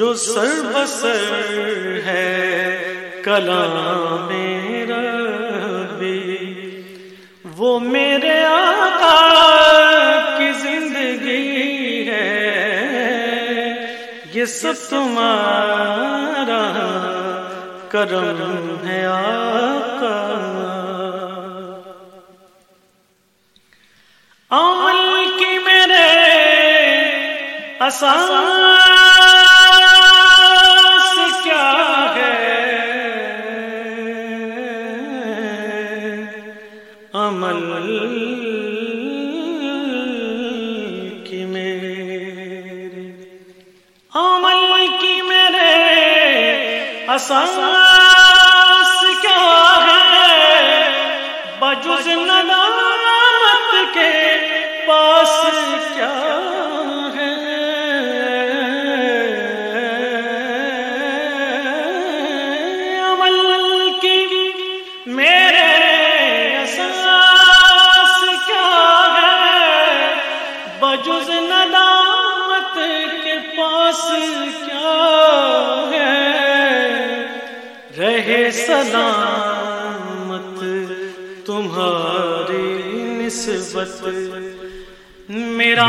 جو سر بسر ہے، کلام ربی وہ میرے آقا کی زندگی ہے۔ یہ سب تمہارا کرم ہے آقا۔ عمل کی میرے آسان سلامت تمہاری نسبت میرا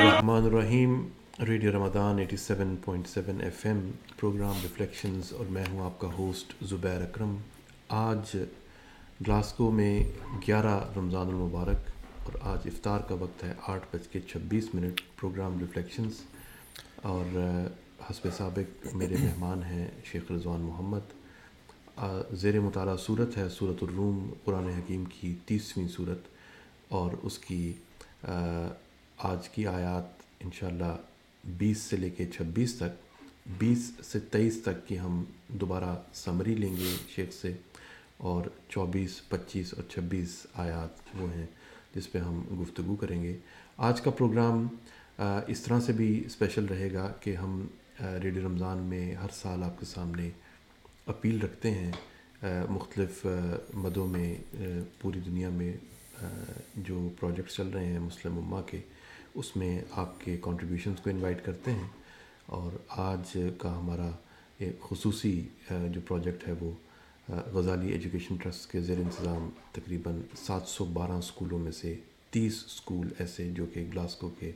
رحمان الرحیم، radio Ramzan 87.7 F M, programme reflections اور میں ہوں آپ کا ہوسٹ زبیر اکرم۔ آج گلاسکو میں گیارہ رمضان المبارک اور آج افطار کا وقت ہے آٹھ بج کے چھبیس منٹ، پروگرام ریفلیکشنز۔ اور حسب سابق میرے مہمان ہیں شیخ رضوان محمد۔ زیر مطالعہ صورت ہے صورت الروم، قرآن حکیم کی تیسویں صورت اور اس کی آج کی آیات انشاءاللہ بیس سے لے کے چھبیس تک، بیس سے تیئیس تک کی ہم دوبارہ سمری لیں گے شیخ سے، اور چوبیس، پچیس اور چھبیس آیات وہ ہیں جس پہ ہم گفتگو کریں گے۔ آج کا پروگرام اس طرح سے بھی اسپیشل رہے گا کہ ہم ریڈیو رمضان میں ہر سال آپ کے سامنے اپیل رکھتے ہیں مختلف مدوں میں پوری دنیا میں جو پروجیکٹس چل رہے ہیں مسلم امہ کے، اس میں آپ کے کانٹریبیوشنس کو انوائٹ کرتے ہیں۔ اور آج کا ہمارا ایک خصوصی جو پروجیکٹ ہے وہ غزالی ایجوکیشن ٹرسٹ کے زیر انتظام تقریباً سات سو بارہ اسکولوں میں سے تیس اسکول ایسے جو کہ گلاسکو کے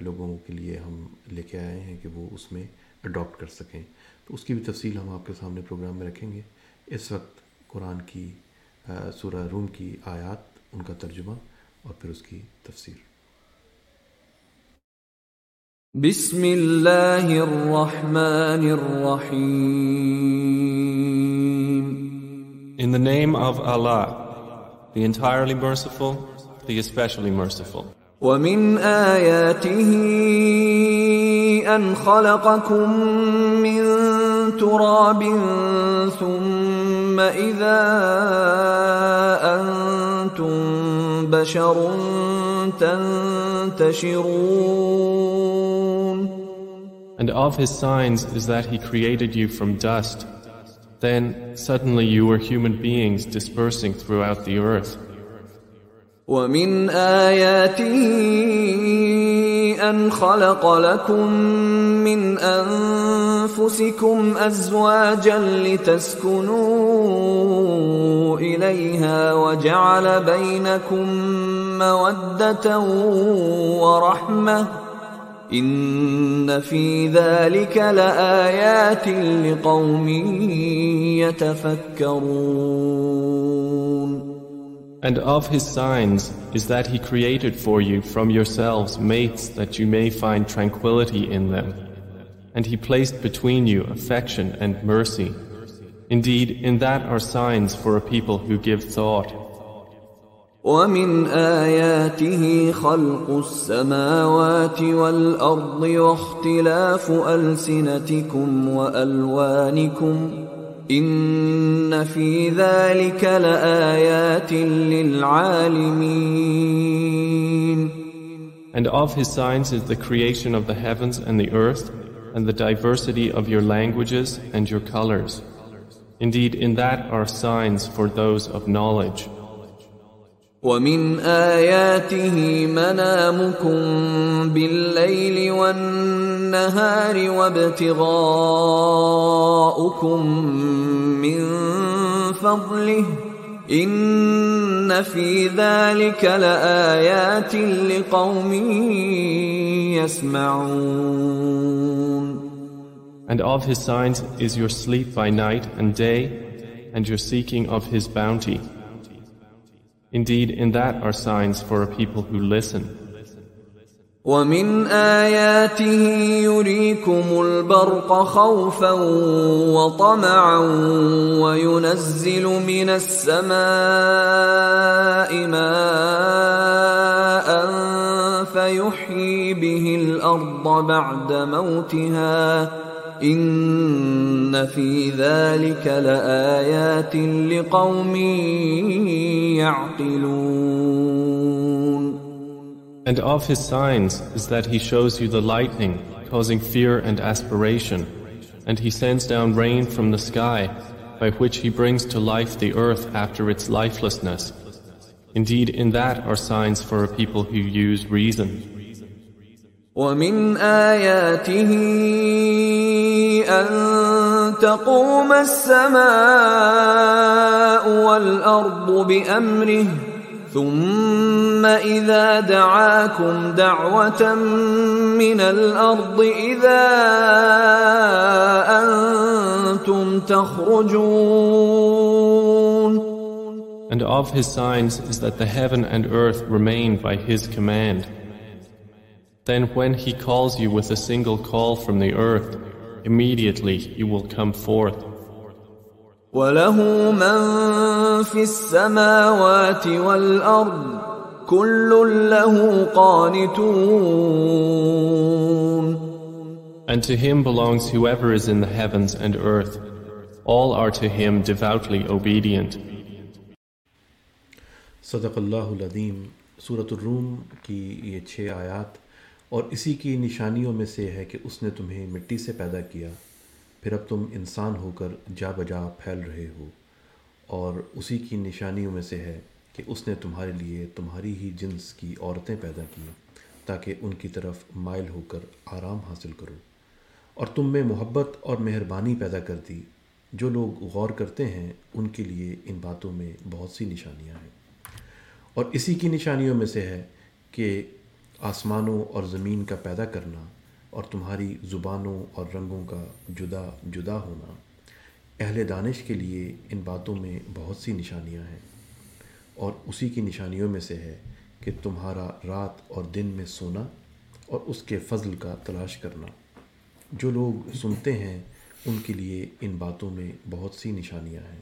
لوگوں کے لیے ہم لے کے آئے ہیں کہ وہ اس میں اڈاپٹ کر سکیں۔ تو اس کی بھی تفصیل ہم آپ کے سامنے پروگرام میں رکھیں گے۔ اس وقت قرآن کی سورہ روم کی آیات ان کا ترجمہ اور پھر اس کی تفسیر۔ بسم اللہ الرحمن الرحیم۔ In the name of Allah, the entirely merciful, the especially merciful. وَمِنْ آيَاتِهِ أن خلقكم من تراب ثم إذا أنتم بشر تنتشرون And of his signs is that he created you from dust. Then suddenly you were human beings dispersing throughout the earth. ومن آياته أن خلق لكم من أنفسكم أزواجا لتسكنوا إليها وجعل بينكم مودة ورحمة إن في ذلك لآيات لقوم يتفكرون And of his signs is that he created for you from yourselves mates that you may find tranquility in them. And he placed between you affection and mercy. Indeed, in that are signs for a people who give thought. ومن آياته خلق السماوات والأرض واختلاف ألسنتكم وألوانكم إن في ذلك لآيات للعالمين And of his signs is the creation of the heavens and the earth and the diversity of your languages and your colors. Indeed, in that are signs for those of knowledge. ومن آياته منامكم بالليل والنهار وابتغاؤكم من فضله إن في ذلك لآيات لقوم يسمعون And of his signs is your sleep by night and day, and your seeking of his bounty. Indeed, in that are signs for a people who listen. ومن آياته يريكم البرق خوفا وطمعا وينزل من السماء ماء فيحيي به الأرض بعد موتها إن في ذلك لآيات لقوم يعقلون And of his signs is that he shows you the lightning, causing fear and aspiration, and he sends down rain from the sky, by which he brings to life the earth after its lifelessness. Indeed, in that are signs for a people who use reason. ومن آياته أن تقوم السماء والأرض بأمره ثم إذا دعاكم دعوة من الأرض إذا أنتم تخرجون And of his signs is that the heaven and earth remain by his command. Then when he calls you with a single call from the earth, immediately you will come forth. وله من في السماوات والأرض كل له قانتون And to him belongs whoever is in the heavens and earth. All are to him devoutly obedient. اور اسی کی نشانیوں میں سے ہے کہ اس نے تمہیں مٹی سے پیدا کیا۔ پھر اب تم انسان ہو کر جا بجا پھیل رہے ہو۔ اور اسی کی نشانیوں میں سے ہے کہ اس نے تمہارے لیے تمہاری ہی جنس کی عورتیں پیدا کی تاکہ ان کی طرف مائل ہو کر آرام حاصل کرو۔ اور تم میں محبت اور مہربانی پیدا کر دی۔ جو لوگ غور کرتے ہیں، ان کے لیے ان باتوں میں بہت سی نشانیاں ہیں۔ اور اسی کی نشانیوں میں سے ہے کہ آسمانوں اور زمین کا پیدا کرنا اور تمہاری زبانوں اور رنگوں کا جدا جدا ہونا۔ اہل دانش کے لیے ان باتوں میں بہت سی نشانیاں ہیں۔ اور اسی کی نشانیوں میں سے ہے کہ تمہارا رات اور دن میں سونا اور اس کے فضل کا تلاش کرنا۔ جو لوگ سنتے ہیں، ان کے لیے ان باتوں میں بہت سی نشانیاں ہیں۔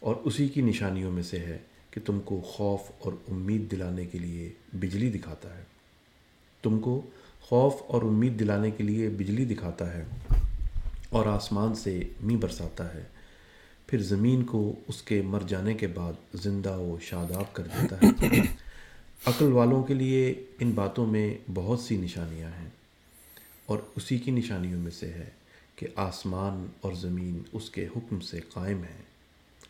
اور اسی کی نشانیوں میں سے ہے کہ تم کو خوف اور امید دلانے کے لیے بجلی دکھاتا ہے۔ تم کو خوف اور امید دلانے کے لیے بجلی دکھاتا ہے اور آسمان سے می برساتا ہے۔ پھر زمین کو اس کے مر جانے کے بعد زندہ و شاداب کر دیتا ہے۔ عقل والوں کے لیے ان باتوں میں بہت سی نشانیاں ہیں اور اسی کی نشانیوں میں سے ہے کہ آسمان اور زمین اس کے حکم سے قائم ہیں۔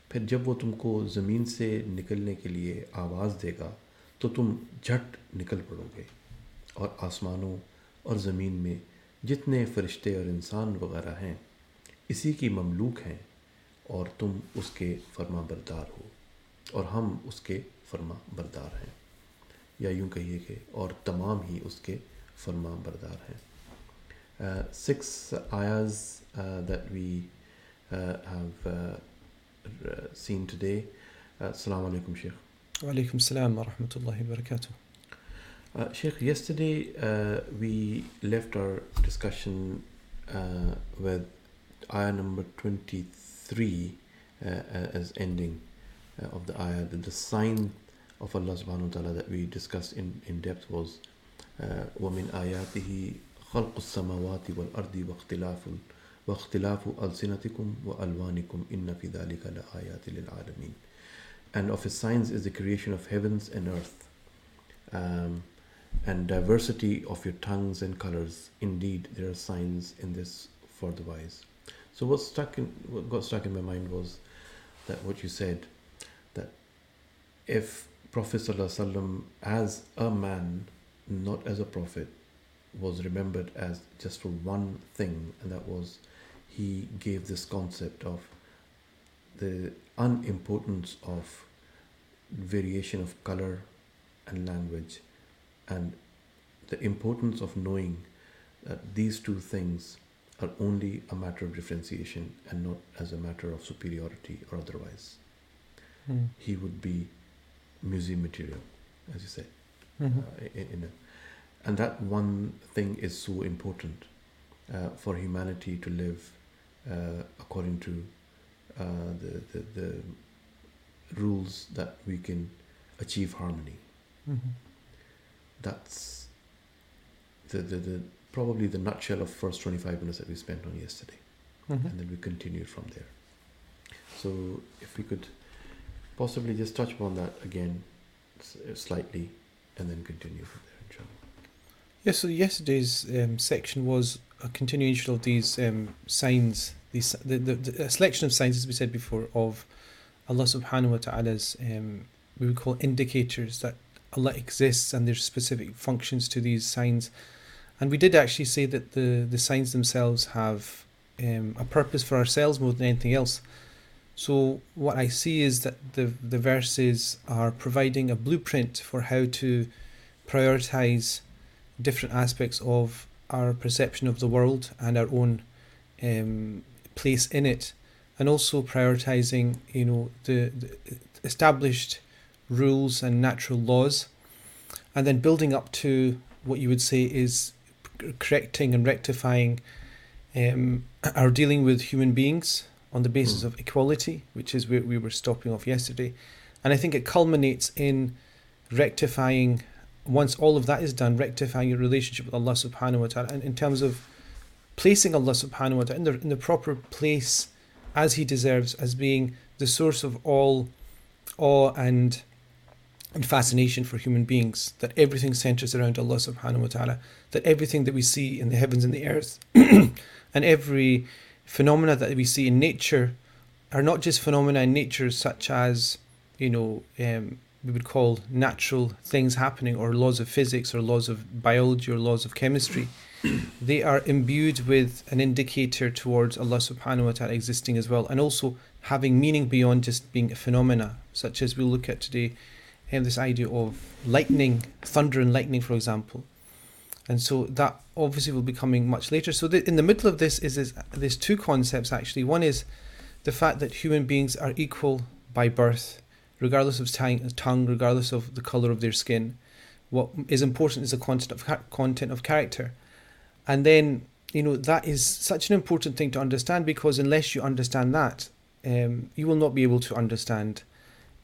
پھر جب وہ تم کو زمین سے نکلنے کے لیے آواز دے گا تو تم جھٹ نکل پڑو گے۔ اور آسمانوں اور زمین میں جتنے فرشتے اور انسان وغیرہ ہیں، اسی کی مملوک ہیں اور تم اس کے فرما بردار ہو۔ اور ہم اس کے فرما بردار ہیں۔ یا یوں کہیے کہ اور تمام ہی اس کے فرما بردار ہیں۔ Six آیاز that we have seen today السلام علیکم شیخ۔ وعلیکم السلام ورحمۃ اللہ وبرکاتہ۔ Uh, Sheikh, yesterday uh, we left our discussion uh, with ayah number 23 uh, as ending uh, of the ayah. The, the sign of Allah subhanahu wa ta'ala that we discussed in, in depth was وَمِنْ آيَاتِهِ خَلْقُ السَّمَاوَاتِ وَالْأَرْضِ وَاخْتِلَافُ واختلاف ألسنتكم وألوانكم إن في ذلك لآيات للعالمين and of his signs is the creation of heavens and earth um, and diversity of your tongues and colors. Indeed there are signs in this for the wise. So what stuck in what got stuck in my mind was that what you said that if Prophet ﷺ, as a man, not as a prophet, was remembered as just for one thing, and that was he gave this concept of the unimportance of variation of color and language and the importance of knowing that these two things are only a matter of differentiation and not as a matter of superiority or otherwise. Mm. He would be museum material, as you say. Mhm. Uh, in, in a, and that one thing is so important uh, for humanity to live uh, according to uh, the, the, the rules that we can achieve harmony. Mhm. That's the, the, the probably the nutshell of first 25 minutes that we spent on yesterday Mhm. and then we continued from there. So if we could possibly just touch upon that again uh, slightly and then continue from there, inshallah. Yeah, so yesterday's um, section was a continuation of these um, signs, these the, the, the selection of signs, as we said before, of Allah Subhanahu wa Taala's um, we would call indicators that Exists and there's specific functions to these signs. And we did actually say that the the signs themselves have um, a purpose for ourselves more than anything else. So what I see is that the the verses are providing a blueprint for how to prioritize different aspects of our perception of the world and our own um, place in it, and also prioritizing, you know, the, the established rules and natural laws, and then building up to what you would say is correcting and rectifying um, our dealing with human beings on the basis Mm. of equality, which is where we were stopping off yesterday, and I think it culminates in rectifying once all of that is done, rectifying your relationship with Allah subhanahu wa ta'ala, and in terms of placing Allah subhanahu wa ta'ala in the, in the proper place as He deserves, as being the source of all awe and, and fascination for human beings, that everything centers around Allah subhanahu wa ta'ala, that everything that we see in the heavens and the earth, and every phenomena that we see in nature are not just phenomena in nature such as, you know, um, we would call natural things happening or laws of physics or laws of biology or laws of chemistry. They are imbued with an indicator towards Allah subhanahu wa ta'ala existing as well and also having meaning beyond just being a phenomena such as we'll look at today and this idea of lightning thunder and lightning for example. And so that obviously will be coming much later. So the, in the middle of this is this, there's two concepts actually. One is the fact that human beings are equal by birth regardless of tongue, regardless of the color of their skin. What is important is the content of content of character, and then you know that is such an important thing to understand because unless you understand that, um, you will not be able to understand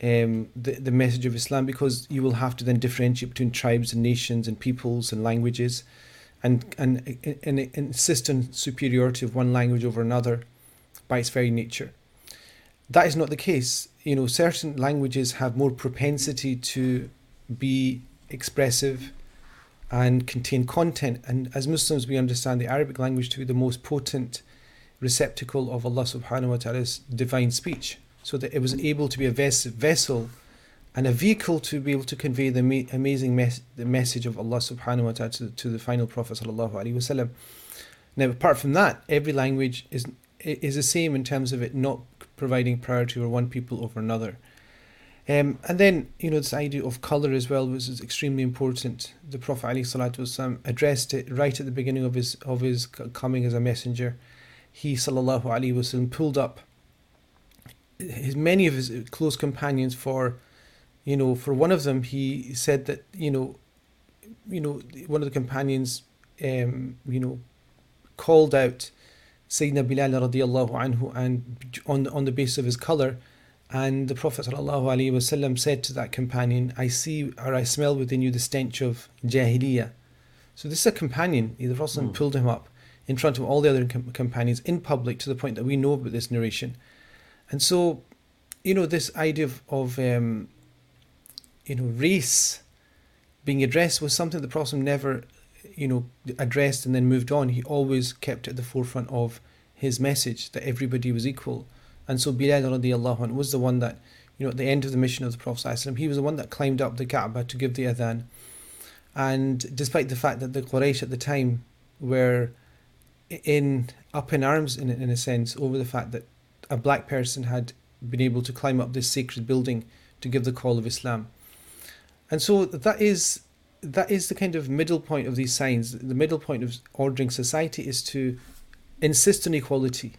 um, the the message of Islam because you will have to then differentiate between tribes and nations and peoples and languages, and and, and, and insist on superiority of one language over another, by its very nature. That is not the case you know, certain languages have more propensity to be expressive and contain content. And as Muslims, we understand the Arabic language to be the most potent receptacle of Allah subhanahu wa ta'ala's divine speech. So that it was able to be a ves- vessel and a vehicle to be able to convey the ma- amazing mes- the message of Allah subhanahu wa ta'ala to, to the final Prophet sallallahu wasallam. Now, apart from that, every language is is the same in terms of it not providing priority over one people over another. Um, and then, you know, this idea of colour as well was is extremely important. The Prophet ﷺ addressed it right at the beginning of his of his coming as a messenger. He sallallahu alaihi wasallam pulled up his many of his close companions for, you know, for one of them he said that you know, you know, one of the companions, um, you know, called out Sayyidina Bilal radiallahu anhu and on, on the basis of his colour. And the Prophet ﷺ said to that companion, I see or I smell within you the stench of Jahiliyyah. So this is a companion. The Prophet Mm. pulled him up in front of all the other com- companions in public to the point that we know about this narration. And so, you know, this idea of, of um, you know, race being addressed was something the Prophet never you know, addressed and then moved on. He always kept at the forefront of his message that everybody was equal. And so Bilal radiallahu was the one that, you know, at the end of the mission of the Prophet he was the one that climbed up the Kaaba to give the adhan. And despite the fact that the Quraysh at the time were in up in arms in, in a sense over the fact that a black person had been able to climb up this sacred building to give the call of Islam. And so that is that is the kind of middle point of these signs. The middle point of ordering society is to insist on equality.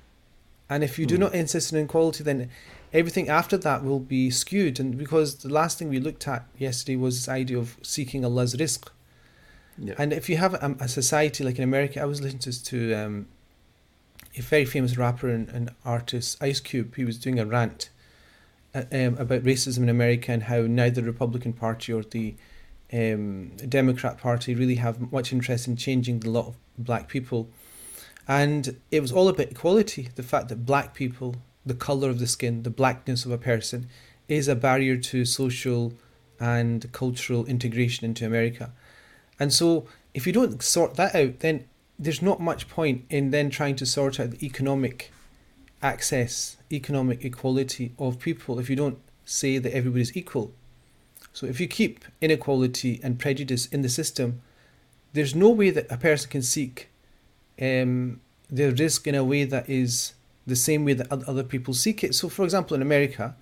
And if you do Mm. not insist on equality, then everything after that will be skewed. And because the last thing we looked at yesterday was this idea of seeking Allah's rizq. Yeah. And if you have a, a society like in America, I was listening to, to um, a very famous rapper and, and artist, Ice Cube. He was doing a rant uh, um, about racism in America and how neither the Republican Party or the um, Democrat Party really have much interest in changing the lot of black people. And it was all about equality the fact that black people, the colour of the skin, the blackness of a person, is a barrier to social and cultural integration into America. And so, if you don't sort that out, then there's not much point in then trying to sort out the economic access, economic equality of people if you don't say that everybody's equal. So, if you keep inequality and prejudice in the system, there's no way that a person can seek um, their rizq in a way that is the same way that other people seek it. So, for example, in America,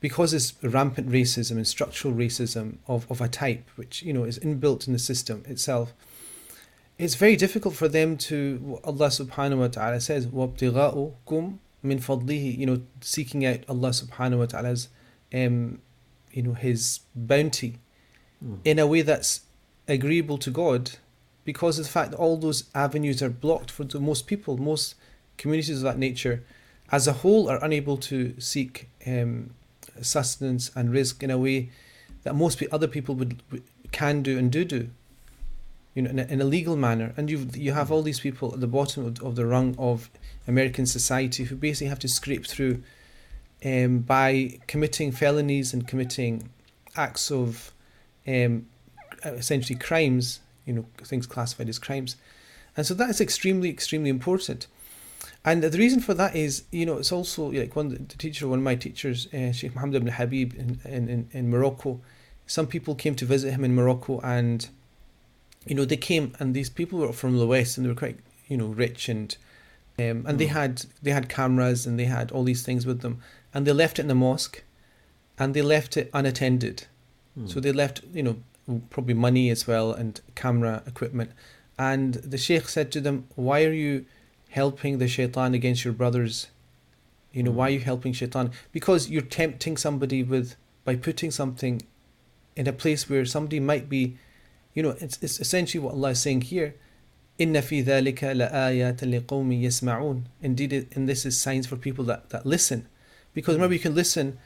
because it's rampant racism and structural racism of, of a type which you know is inbuilt in the system itself, it's very difficult for them to Allah subhanahu wa ta'ala says وَابْتِغَاؤُكُمْ مِنْ فَضْلِهِ you know seeking out Allah subhanahu wa ta'ala's um, you know his bounty mm. in a way that's agreeable to God because of the fact that all those avenues are blocked for most people most communities of that nature as a whole are unable to seek um, sustenance and rizq in a way that most other people would can do and do do you know in a, in a legal manner and you you have all these people at the bottom of, of the rung of American society who basically have to scrape through um, by committing felonies and committing acts of um, essentially crimes you know things classified as crimes and so that is extremely extremely important and the reason for that is, you know, it's also like one the teacher, one of my teachers, uh, Sheikh Muhammad ibn Habib in, in, in Morocco. Some people came to visit him in Morocco, and you know they came, and these people were from the west, and they were quite, you know, rich, and um, and they Mm. had they had cameras, and they had all these things with them, and they left it in the mosque, and they left it unattended. Mm. So they left, you know, probably money as well and camera equipment. And the Sheikh said to them, Why are you helping the shaitan against your brothers? You know, why are you helping shaitan? Because you're tempting somebody with by putting something in a place where somebody might be, you know, it's, it's essentially what Allah is saying here. Inna fi dhalika yasma'un. Indeed, and this is signs for people that, that listen. Because remember, you can listen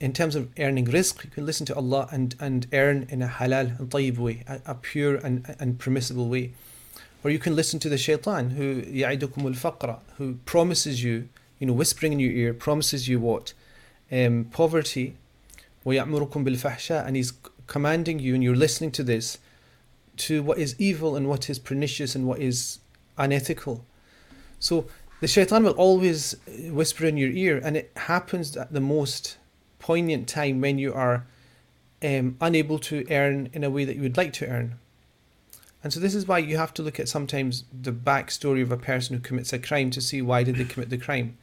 in terms of earning rizq, you can listen to Allah and, and earn in a halal and tayyib way, a, a pure and, and permissible way. Or you can listen to the shaitan who al-faqra, who promises you, you know, whispering in your ear, promises you what? Um, poverty, And he's commanding you and you're listening to this to what is evil and what is pernicious and what is unethical. So the shaitan will always whisper in your ear, and it happens at the most poignant time when you are um, unable to earn in a way that you would like to earn. And so this is why you have to look at sometimes the backstory of a person who commits a crime to see why did they commit the crime,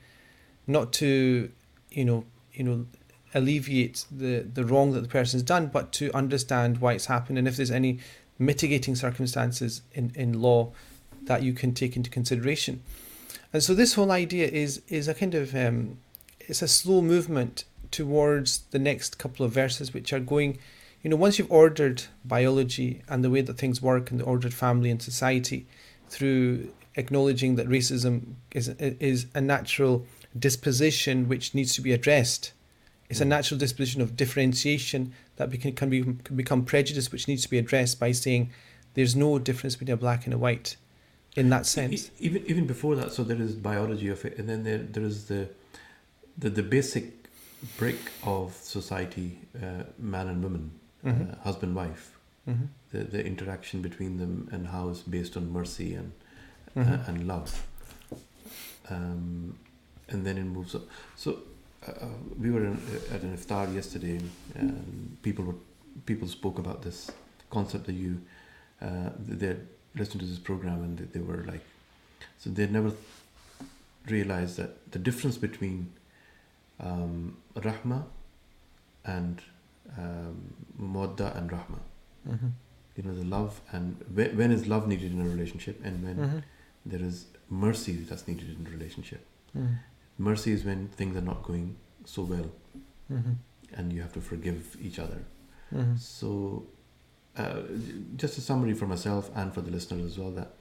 not to, you know, you know, alleviate the the wrong that the person has done, but to understand why it's happened and if there's any mitigating circumstances in, in law that you can take into consideration. And so this whole idea is is a kind of um, it's a slow movement towards the next couple of verses, which are going, you know, once you've ordered biology and the way that things work and the ordered family and society through acknowledging that racism is is a natural disposition which needs to be addressed. It's a natural disposition of differentiation that can, be, can become prejudice, which needs to be addressed by saying there's no difference between a black and a white in that sense. Even even before that so there is biology of it and then there there is the the, the basic brick of society uh, man and woman Mhm. uh, husband wife Mhm. the the interaction between them and how it's based on mercy and Mhm. uh, and love um, and then it moves up so uh, we were in, at an iftar yesterday, and people were people spoke about this concept that you uh, they listened to this program and they, they were like, so they never realized that the difference between um, rahma and um, modda and rahma. Mm-hmm. You know, the love and when, when is love needed in a relationship, and when Mm-hmm. there is mercy that's needed in a relationship. Mm-hmm. Mercy is when things are not going so well, Mm-hmm. and you have to forgive each other. Mm-hmm. So, uh, just a summary for myself and for the listeners as well that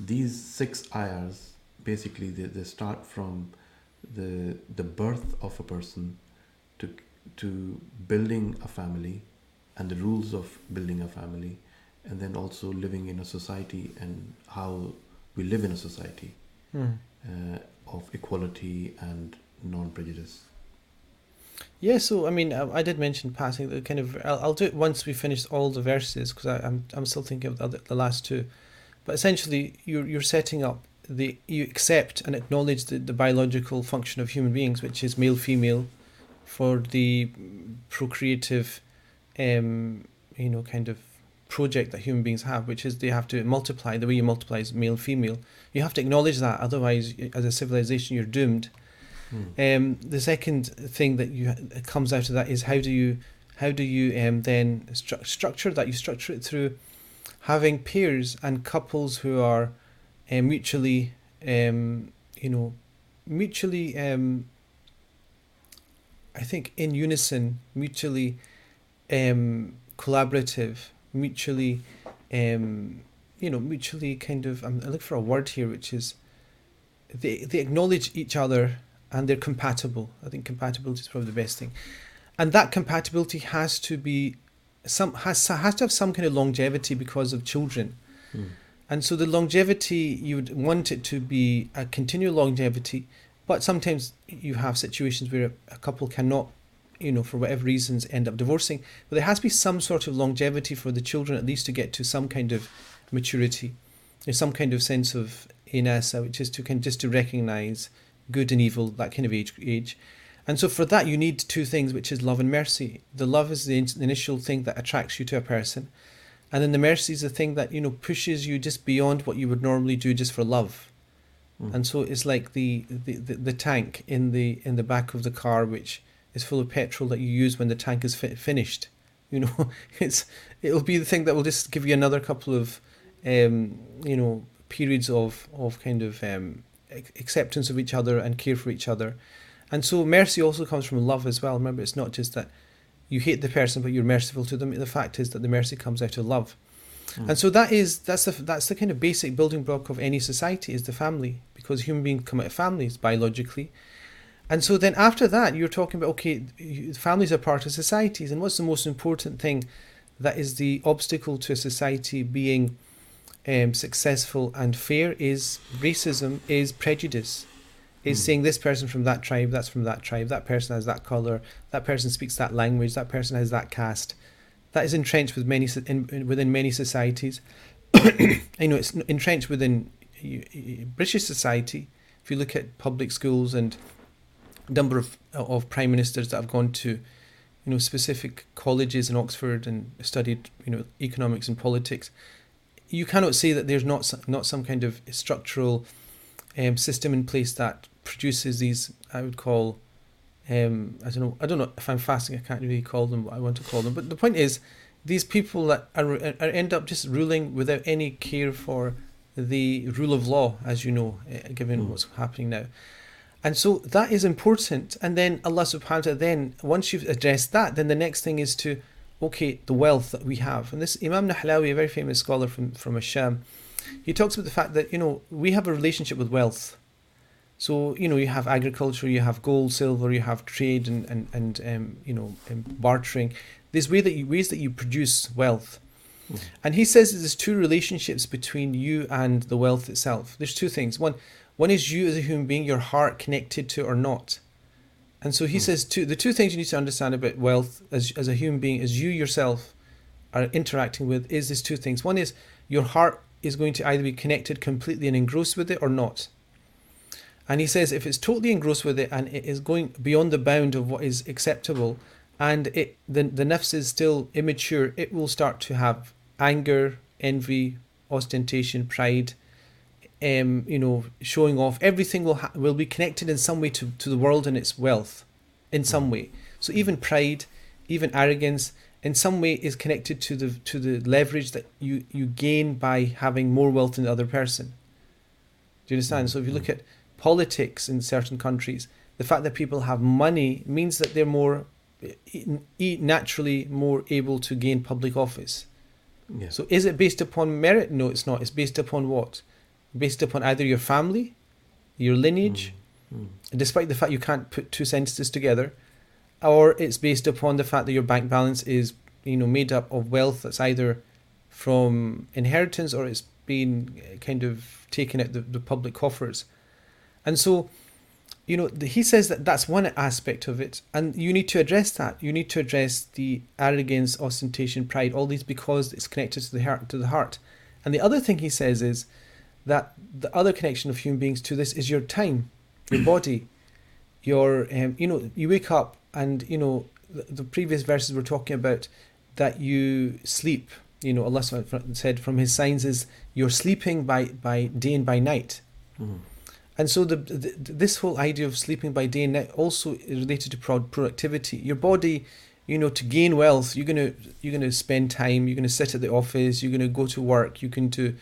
these six ayahs basically they, they start from the the birth of a person to to building a family and the rules of building a family and then also living in a society and how we live in a society Mm-hmm. uh, of equality and non-prejudice Yeah, so I mean, I, I did mention passing the kind of. I'll, I'll do it once we finish all the verses because I'm I'm still thinking of the, other, the last two, but essentially you're you're setting up the you accept and acknowledge the, the biological function of human beings, which is male female, for the procreative, um, you know, kind of project that human beings have, which is they have to multiply. The way you multiply is male female. You have to acknowledge that, otherwise, as a civilization, you're doomed. Um, the second thing that you that comes out of that is how do you how do you um, then stru- structure that? You structure it through having peers and couples who are uh, mutually, um, you know, mutually, um, I think, in unison, mutually um, collaborative, mutually, um, you know, mutually kind of. I'm, I look for a word here, which is they they acknowledge each other and they're compatible. I think compatibility is probably the best thing, and that compatibility has to be some has has to have some kind of longevity because of children. Hmm. And so the longevity you would want it to be a continual longevity, but sometimes you have situations where a couple cannot, you know, for whatever reasons, end up divorcing. But there has to be some sort of longevity for the children, at least to get to some kind of maturity, there's some kind of sense of inasa, which is to kind of just to recognize good and evil, that kind of age age. And so for that you need two things, which is love and mercy. The love is the initial thing that attracts you to a person, and then the mercy is the thing that you know pushes you just beyond what you would normally do just for love. Mm. And so it's like the, the, the, the tank in the in the back of the car, which is full of petrol that you use when the tank is fi- finished. You know, it's it'll be the thing that will just give you another couple of, um, you know, periods of of kind of um, acceptance of each other and care for each other, and so mercy also comes from love as well. Remember, it's not just that you hate the person but you're merciful to them. The fact is that the mercy comes out of love. And so that is that's the that's the kind of basic building block of any society is the family because human beings come out of families biologically, and so then after that you're talking about okay, families are part of societies, and what's the most important thing that is the obstacle to a society being um, successful and fair is racism, is prejudice, is Hmm. saying this person from that tribe, that's from that tribe, that person has that color, that person speaks that language, that person has that caste. That is entrenched with many in, in- within many societies. I know it's entrenched within British society. If you look at public schools and number of of prime ministers that have gone to, you know, specific colleges in Oxford and studied, you know, economics and politics, you cannot say that there's not not some kind of structural um, system in place that produces these. I would call, um, I don't know, I don't know if I'm fasting. I can't really call them what I want to call them. But the point is, these people that are, are end up just ruling without any care for the rule of law, as you know, eh, given Mm. what's happening now. And so that is important. And then Allah subhanahu wa ta'ala, then once you've addressed that, then the next thing is to, okay, the wealth that we have. And this Imam Nahlawi, a very famous scholar from, from Asham, he talks about the fact that, you know, we have a relationship with wealth. So, you know, you have agriculture, you have gold, silver, you have trade and, and, and um, you know, um, bartering. There's way that you, ways that you produce wealth. And he says that there's two relationships between you and the wealth itself. There's two things. One, one is you as a human being, your heart connected to or not. And so he hmm. says two the two things you need to understand about wealth as as a human being as you yourself are interacting with is these two things. One is your heart is going to either be connected completely and engrossed with it or not. And he says if it's totally engrossed with it and it is going beyond the bound of what is acceptable, and it the the nafs is still immature, it will start to have anger, envy, ostentation, pride, um, you know, showing off. Everything will ha- will be connected in some way to, to the world and its wealth, in some way. So even pride, even arrogance, in some way is connected to the to the leverage that you you gain by having more wealth than the other person. Do you understand? So if you look at politics in certain countries, the fact that people have money means that they're more naturally more able to gain public office. Yeah. So is it based upon merit? No, it's not. It's based upon what? Based upon either your family, your lineage, Mm. despite the fact you can't put two sentences together, or it's based upon the fact that your bank balance is, you know, made up of wealth that's either from inheritance or it's been uh, kind of taken out the, the public coffers. And so, you know, the, he says that that's one aspect of it, and you need to address that. You need to address the arrogance, ostentation, pride, all these because it's connected to the heart. To the heart, and the other thing he says is that the other connection of human beings to this is your time, your body, your um, you know, you wake up and you know the, the previous verses were talking about that you sleep. You know, Allah said from His signs is you're sleeping by by day and by night. Mm. And so the, the this whole idea of sleeping by day and night also is related to pro- productivity. Your body, you know, to gain wealth, you're gonna you're gonna spend time. You're gonna sit at the office. You're gonna go to work. You can to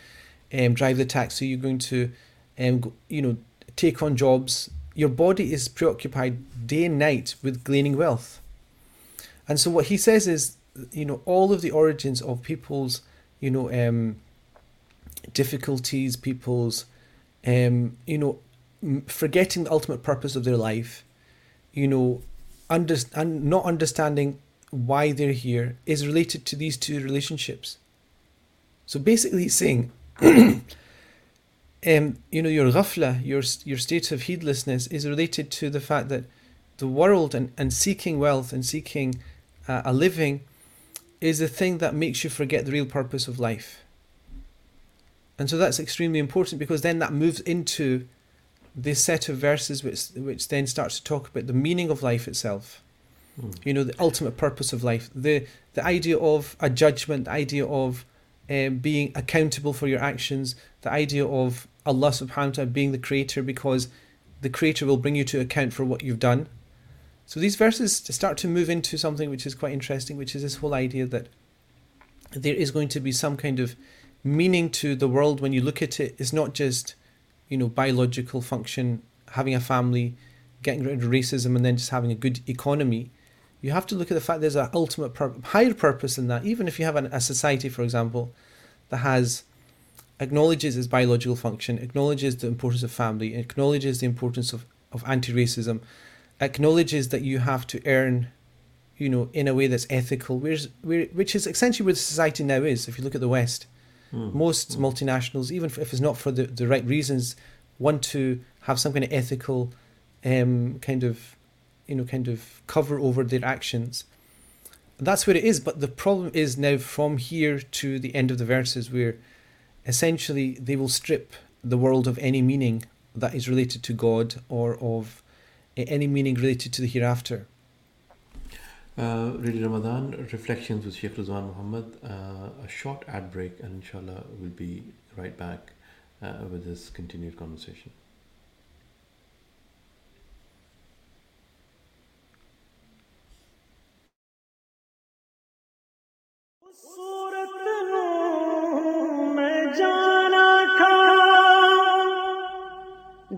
um, drive the taxi. You're going to, um, you know, take on jobs. Your body is preoccupied day and night with gaining wealth. And so what he says is, you know, all of the origins of people's, you know, um, difficulties, people's um, you know, forgetting the ultimate purpose of their life, you know, under, not understanding why they're here is related to these two relationships. So basically, he's saying, um, you know, your ghafla, your your state of heedlessness, is related to the fact that the world and, and seeking wealth and seeking uh, a living is the thing that makes you forget the real purpose of life. And so that's extremely important because then that moves into this set of verses which which then starts to talk about the meaning of life itself. Mm. You know, the ultimate purpose of life, the the idea of a judgment, the idea of um, being accountable for your actions, the idea of Allah subhanahu wa ta'ala being the creator because the creator will bring you to account for what you've done. So these verses start to move into something which is quite interesting, which is this whole idea that there is going to be some kind of meaning to the world when you look at it. It's not just, you know, biological function, having a family, getting rid of racism, and then just having a good economy. You have to look at the fact there's an ultimate pur- higher purpose than that. Even if you have an, a society, for example, that has acknowledges its biological function, acknowledges the importance of family, acknowledges the importance of, of anti-racism, acknowledges that you have to earn, you know, in a way that's ethical, where, which is essentially where the society now is. If you look at the West, Mm. most multinationals, even if it's not for the, the right reasons, want to have some kind of ethical um, kind of, you know, kind of cover over their actions. That's where it is. But the problem is now from here to the end of the verses where essentially they will strip the world of any meaning that is related to God or of any meaning related to the hereafter. Uh, Radio Ramadan, Reflections with Sheikh Rizwan Muhammad. Uh, a short ad break, and inshallah, we'll be right back uh, with this continued conversation. جانا تھا۔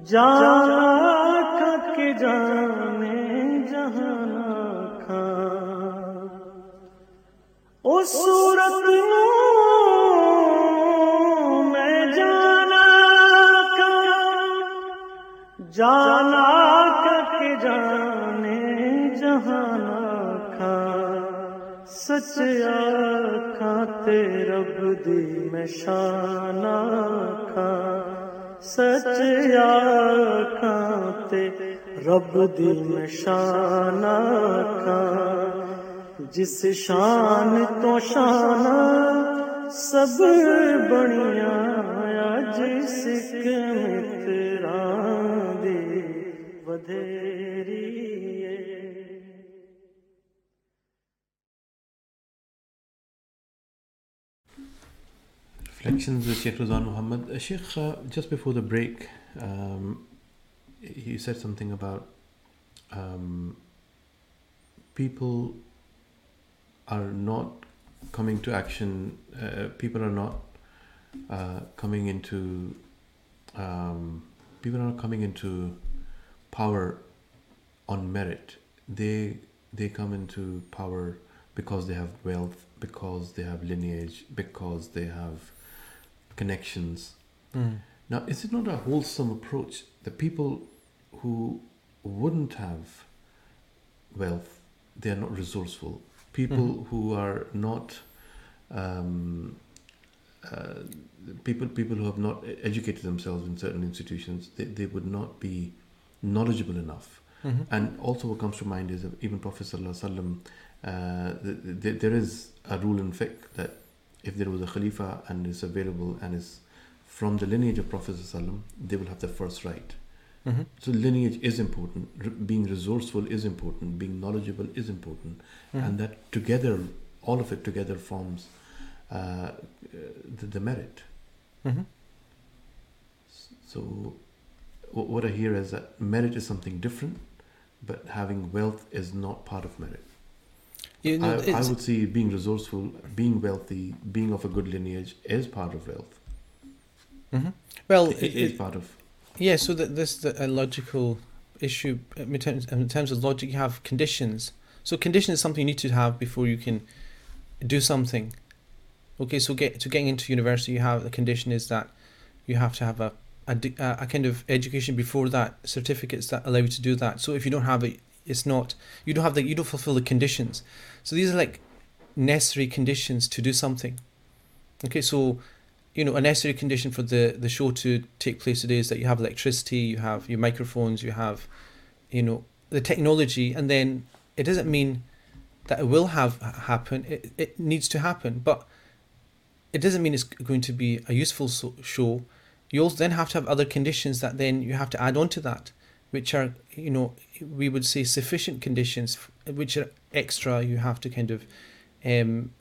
جانا تھا کہ جانے جہاں تھا۔ اس صورت میں جانا تھا۔ جانا تھا کہ جانے جہاں سچ آکھاں رب دی میں شان آکھاں سچ آکھاں رب دی میں شان آکھاں جس شان تو شان سب بنیا جس کے ران دی۔ ودھے Reflections with Sheikh Rizwan Muhammad. Uh, Sheikh, uh, just before the break, um, you said something about um, people are not coming to action, uh, people are not uh, coming into um, people are not coming into power on merit. They they come into power because they have wealth, because they have lineage, because they have connections. Mm. Now, is it not a wholesome approach that people who wouldn't have wealth, they are not resourceful. People Mhm. who are not um, uh, people people who have not educated themselves in certain institutions, they, they would not be knowledgeable enough. Mhm. And also, what comes to mind is that even Prophet sallallahu alaihi wasallam, uh, th- th- there is a rule in fiqh that if there was a khalifa and is available and is from the lineage of Prophet sallallahu alaihi wasallam, they will have the first right. Mhm. So lineage is important. R- being resourceful is important. Being knowledgeable is important, Mhm. and that together, all of it together forms uh, the, the merit. Mhm. So, wh- what I hear is that merit is something different, but having wealth is not part of merit. You know, I, I would see being resourceful, being wealthy, being of a good lineage is part of wealth. Mhm. Well, it it- is it- part of. Yeah, so that this is a logical issue in terms, in terms of logic. You have conditions. So condition is something you need to have before you can do something. Okay, so get to getting into university, you have the condition is that you have to have a a, a a kind of education before that, certificates that allow you to do that. So if you don't have it, it's not you don't have the you don't fulfill the conditions. So these are like necessary conditions to do something. Okay, so you know, a necessary condition for the, the show to take place today is that you have electricity, you have your microphones, you have, you know, the technology, and then it doesn't mean that it will have happen. It, it needs to happen, but it doesn't mean it's going to be a useful show. You also then have to have other conditions that then you have to add on to that, which are, you know, we would say sufficient conditions, which are extra. You have to kind of um,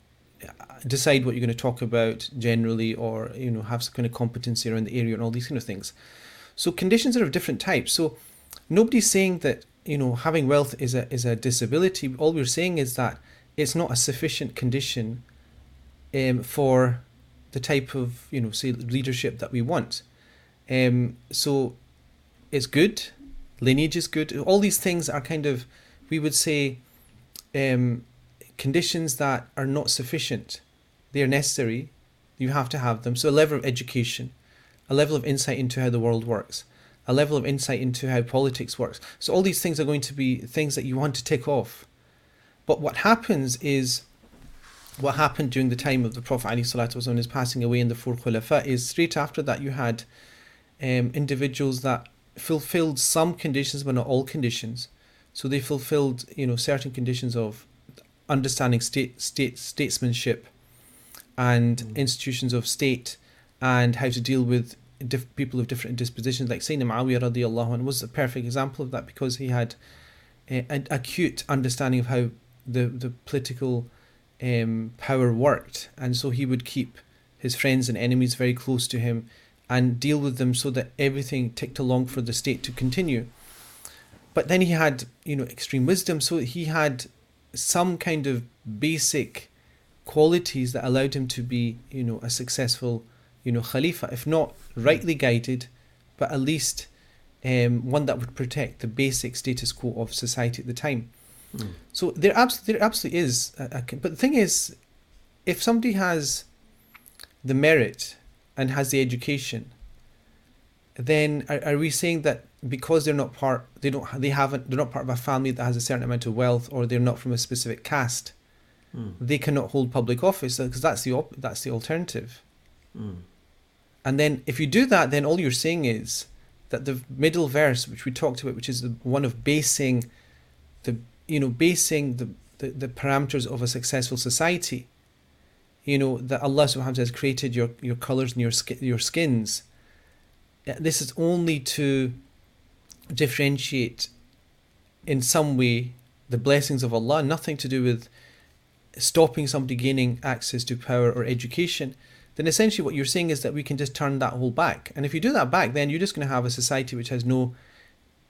decide what you're going to talk about generally or you know have some kind of competency around the area and all these kind of things. So conditions are of different types. So nobody's saying that you know having wealth is a is a disability. All we're saying is that it's not a sufficient condition um, for the type of you know say leadership that we want. Um, so it's good lineage is good all these things are kind of we would say um, conditions that are not sufficient. They are necessary. You have to have them. So a level of education, a level of insight into how the world works, a level of insight into how politics works. So all these things are going to be things that you want to tick off. But what happens is what happened during the time of the Prophet when his passing away in the four Khulafa is straight after that you had um, individuals that fulfilled some conditions but not all conditions. So they fulfilled, you know, certain conditions of understanding state, state statesmanship and Mm. institutions of state and how to deal with diff- people of different dispositions. Like Sayyidina Muawiyah radiallahu anh was a perfect example of that because he had a, an acute understanding of how the, the political um, power worked. And so he would keep his friends and enemies very close to him and deal with them so that everything ticked along for the state to continue. But then he had, you know, extreme wisdom. So he had some kind of basic qualities that allowed him to be, you know, a successful, you know, Khalifa, if not rightly guided, but at least um, one that would protect the basic status quo of society at the time. Mm. So there, abs- there absolutely is. A, a, but the thing is, if somebody has the merit and has the education, then are, are we saying that because they're not part, they don't, they haven't, they're not part of a family that has a certain amount of wealth, or they're not from a specific caste, Mm. they cannot hold public office because that's the op- that's the alternative. Mm. And then if you do that, then all you're saying is that the middle verse, which we talked about, which is the one of basing the you know basing the, the, the parameters of a successful society. You know that Allah Subhanahu wa Taala has created your your colors and your your skins. Uh, This is only to differentiate in some way the blessings of Allah, nothing to do with stopping somebody gaining access to power or education, then essentially what you're saying is that we can just turn that whole back. And if you do that back, then you're just going to have a society which has no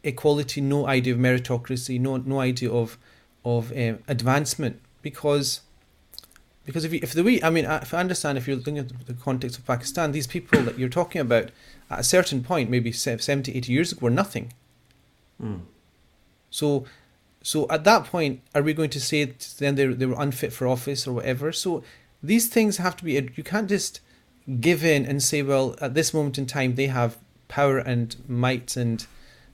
equality, no idea of meritocracy, no no idea of of um, advancement, because because if you, if the way I mean if I understand if you're looking at the context of Pakistan, these people that you're talking about at a certain point, maybe 70, 80 years ago, were nothing. Mm. So so at that point, are we going to say then they they were unfit for office or whatever? So these things have to be. You can't just give in and say, well, at this moment in time they have power and might and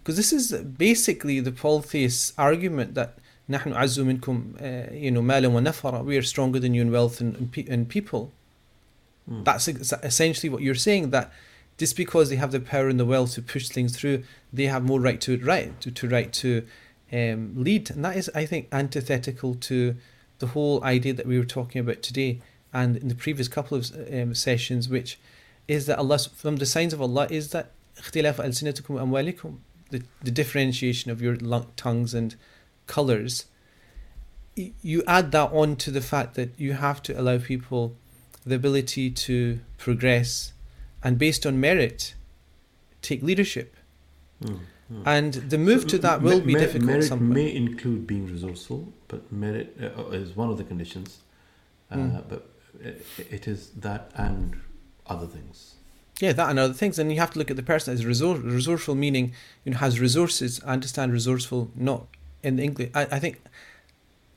because this is basically the polytheist argument that نحن أعز منكم you know مالا ونفرا we are stronger than you in wealth and, and people Mm. that's essentially what you're saying that just because they have the power and the wealth to push things through they have more right to right to, to right to um, lead and that is I think antithetical to the whole idea that we were talking about today and in the previous couple of um, sessions which is that Allah from the signs of Allah is that اختلاف ألسنتكم وأموالكم the, the differentiation of your tongues and colors, you add that on to the fact that you have to allow people the ability to progress and based on merit take leadership. Mm, mm. And the move so to that will be mer- difficult. Merit somewhere. may include being resourceful, but merit uh, is one of the conditions. Uh, Mm. But it, it is that and other things. Yeah, that and other things. And you have to look at the person as resource, resourceful, meaning you know has resources. I understand resourceful not in the English. I, I think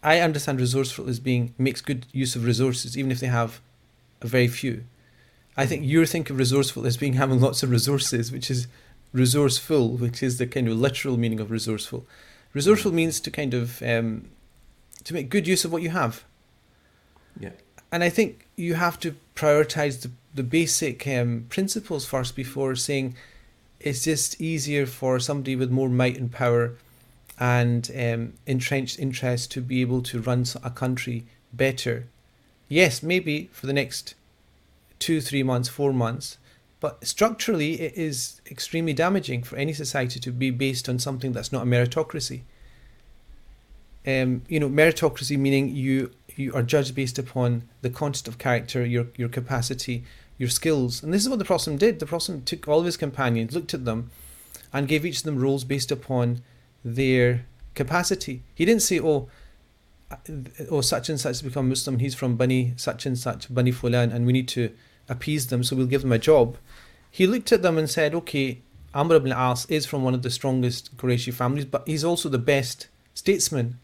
I understand resourceful as being makes good use of resources, even if they have a very few. I think you think of resourceful as being having lots of resources, which is resourceful, which is the kind of literal meaning of resourceful. Resourceful means to kind of um, to make good use of what you have. Yeah. And I think you have to prioritize the the basic um, principles first before saying it's just easier for somebody with more might and power and um, entrenched interest to be able to run a country better. Yes, maybe for the next two, three months, four months, but structurally it is extremely damaging for any society to be based on something that's not a meritocracy. Um, you know, meritocracy meaning you you are judged based upon the content of character, your your capacity, your skills. And this is what the Prophet did. The Prophet took all of his companions, looked at them, and gave each of them roles based upon their capacity. He didn't say, oh, oh, such and such has become Muslim, he's from Bani such and such, Bani Fulan, and we need to appease them, so we'll give them a job. He looked at them and said, okay, Amr ibn al-As is from one of the strongest Qurayshi families, but he's also the best statesman.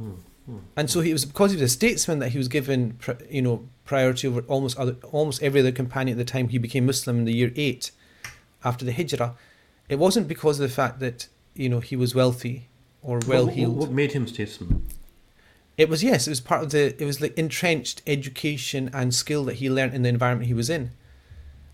Mm, mm, And so he was because he was a statesman that he was given, you know, priority over almost other, almost every other companion at the time he became Muslim in the year eight, after the Hijrah. It wasn't because of the fact that you know he was wealthy or well heeled. What, what made him statesman? It was yes, it was part of the it was like entrenched education and skill that he learnt in the environment he was in.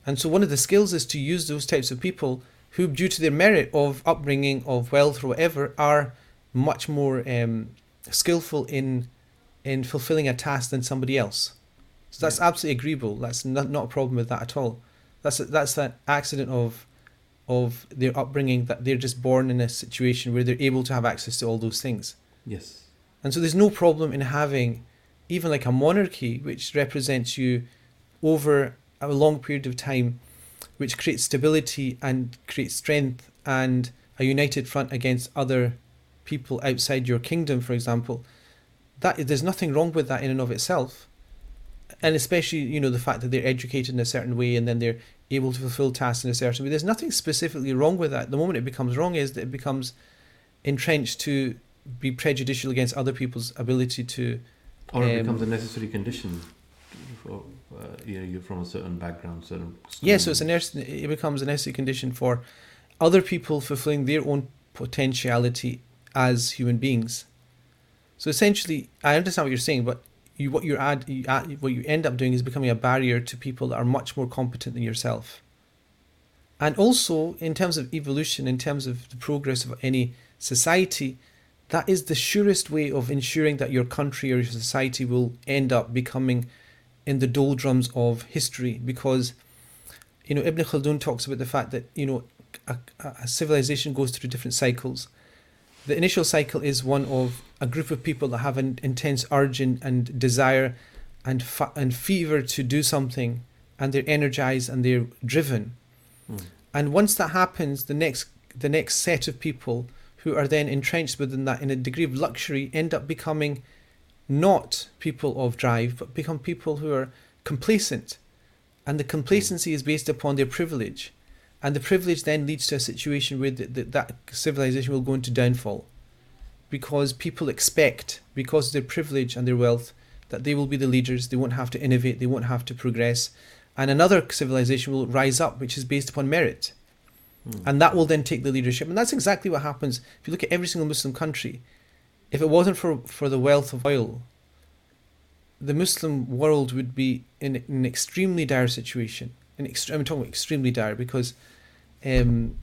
And so one of the skills is to use those types of people who, due to their merit of upbringing, of wealth or whatever, are much more um, skillful in in fulfilling a task than somebody else. So that's Yeah. absolutely agreeable. That's not, not a problem with that at all. That's that's that accident of of their upbringing that they're just born in a situation where they're able to have access to all those things. Yes. And so there's no problem in having even like a monarchy which represents you over a long period of time, which creates stability and creates strength and a united front against other people outside your kingdom, for example. That there's nothing wrong with that in and of itself. And especially, you know, the fact that they're educated in a certain way and then they're able to fulfill tasks in a certain way. There's nothing specifically wrong with that. The moment it becomes wrong is that it becomes entrenched to be prejudicial against other people's ability to Or it Um, becomes a necessary condition for uh, you know, you're from a certain background, certain. yeah so it's a schooling. necess- it becomes a necessary condition for other people fulfilling their own potentiality as human beings so essentially i understand what you're saying but you what you're add, you add what you end up doing is becoming a barrier to people that are much more competent than yourself and also in terms of evolution in terms of the progress of any society that is the surest way of ensuring that your country or your society will end up becoming in the doldrums of history because you know Ibn Khaldun talks about the fact that you know a, a civilization goes through different cycles. The initial cycle is one of a group of people that have an intense urge and, and desire and fa- and fever to do something, and they're energized and they're driven. Mm. And once that happens, the next the next set of people who are then entrenched within that in a degree of luxury end up becoming not people of drive, but become people who are complacent. And the complacency is based upon their privilege. And the privilege then leads to a situation where the, the, that civilization will go into downfall. Because people expect, because of their privilege and their wealth, that they will be the leaders, they won't have to innovate, they won't have to progress. And another civilization will rise up, which is based upon merit. Mm. And that will then take the leadership. And that's exactly what happens if you look at every single Muslim country. If it wasn't for, for the wealth of oil, the Muslim world would be in, in an extremely dire situation. In ext- I'm talking about extremely dire because, um,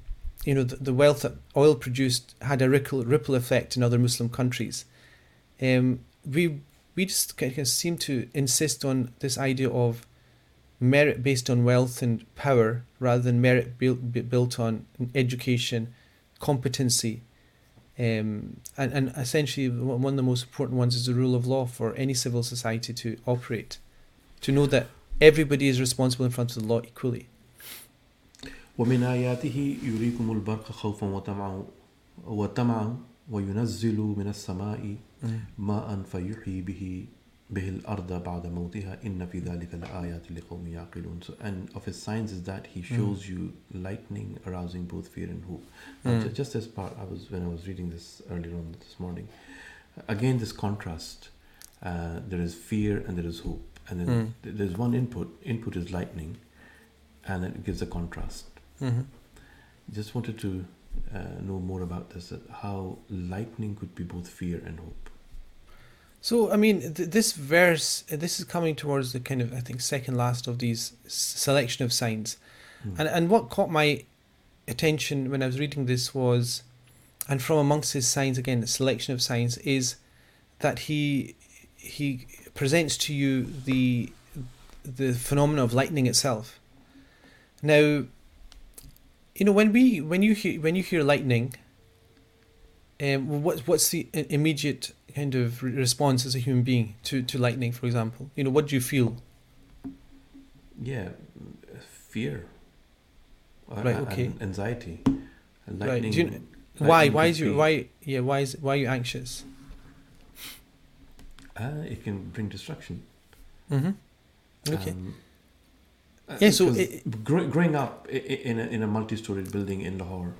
you know, the, the wealth that oil produced had a ripple, ripple effect in other Muslim countries. Um, we we just kind of seem to insist on this idea of merit based on wealth and power rather than merit built, built on education, competency, um, and, and essentially one of the most important ones is the rule of law for any civil society to operate, to know that everybody is responsible in front of the law equally. ومن آياته يريكم البرق خوفا وطمعا وطمعا وينزل من السماء ماء فيحيي به به الأرض بعد موتها إن في ذلك لآيات لقوم يعقلون so, and of his signs is that he shows you lightning arousing both fear and hope Now, Mm. ju- just as part I was when I was reading this earlier on this morning again this contrast uh, there is fear and there is hope and then Mm. th- there's one input input is lightning and then it gives a contrast Mm-hmm. just wanted to uh, know more about this that how lightning could be both fear and hope So, I mean, th- this verse, this is coming towards the kind of, I think, second last of these selection of signs. Hmm. And, and what caught my attention when I was reading this was, and from amongst his signs, again, the selection of signs, is that he he presents to you the the phenomena of lightning itself. Now, you know, when we when you hear when you hear lightning, um, what what's the immediate kind of response as a human being to to lightning, for example? You know, what do you feel? yeah fear Right, okay. anxiety And Right, you kn- Why why is you why yeah why is why are you anxious? uh, it can bring destruction Mm-hmm. Okay. Um, Yeah, so it- grow, growing up in a, in a multi-storied building in Lahore,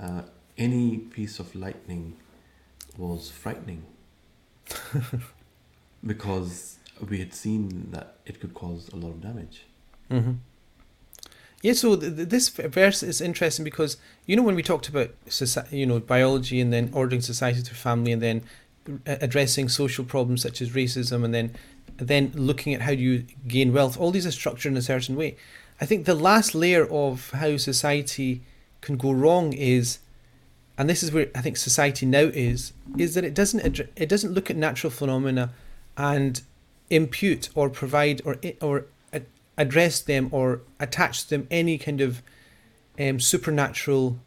uh, any piece of lightning was frightening because we had seen that it could cause a lot of damage. Mm-hmm. Yeah, so th- th- this verse is interesting because you know when we talked about soci- you know biology and then ordering society through family and then addressing social problems such as racism and then then looking at how you gain wealth, all these are structured in a certain way. I think the last layer of how society can go wrong is, and this is where I think society now is, is that it doesn't it doesn't look at natural phenomena and impute or provide or or address them or attach to them any kind of um, supernatural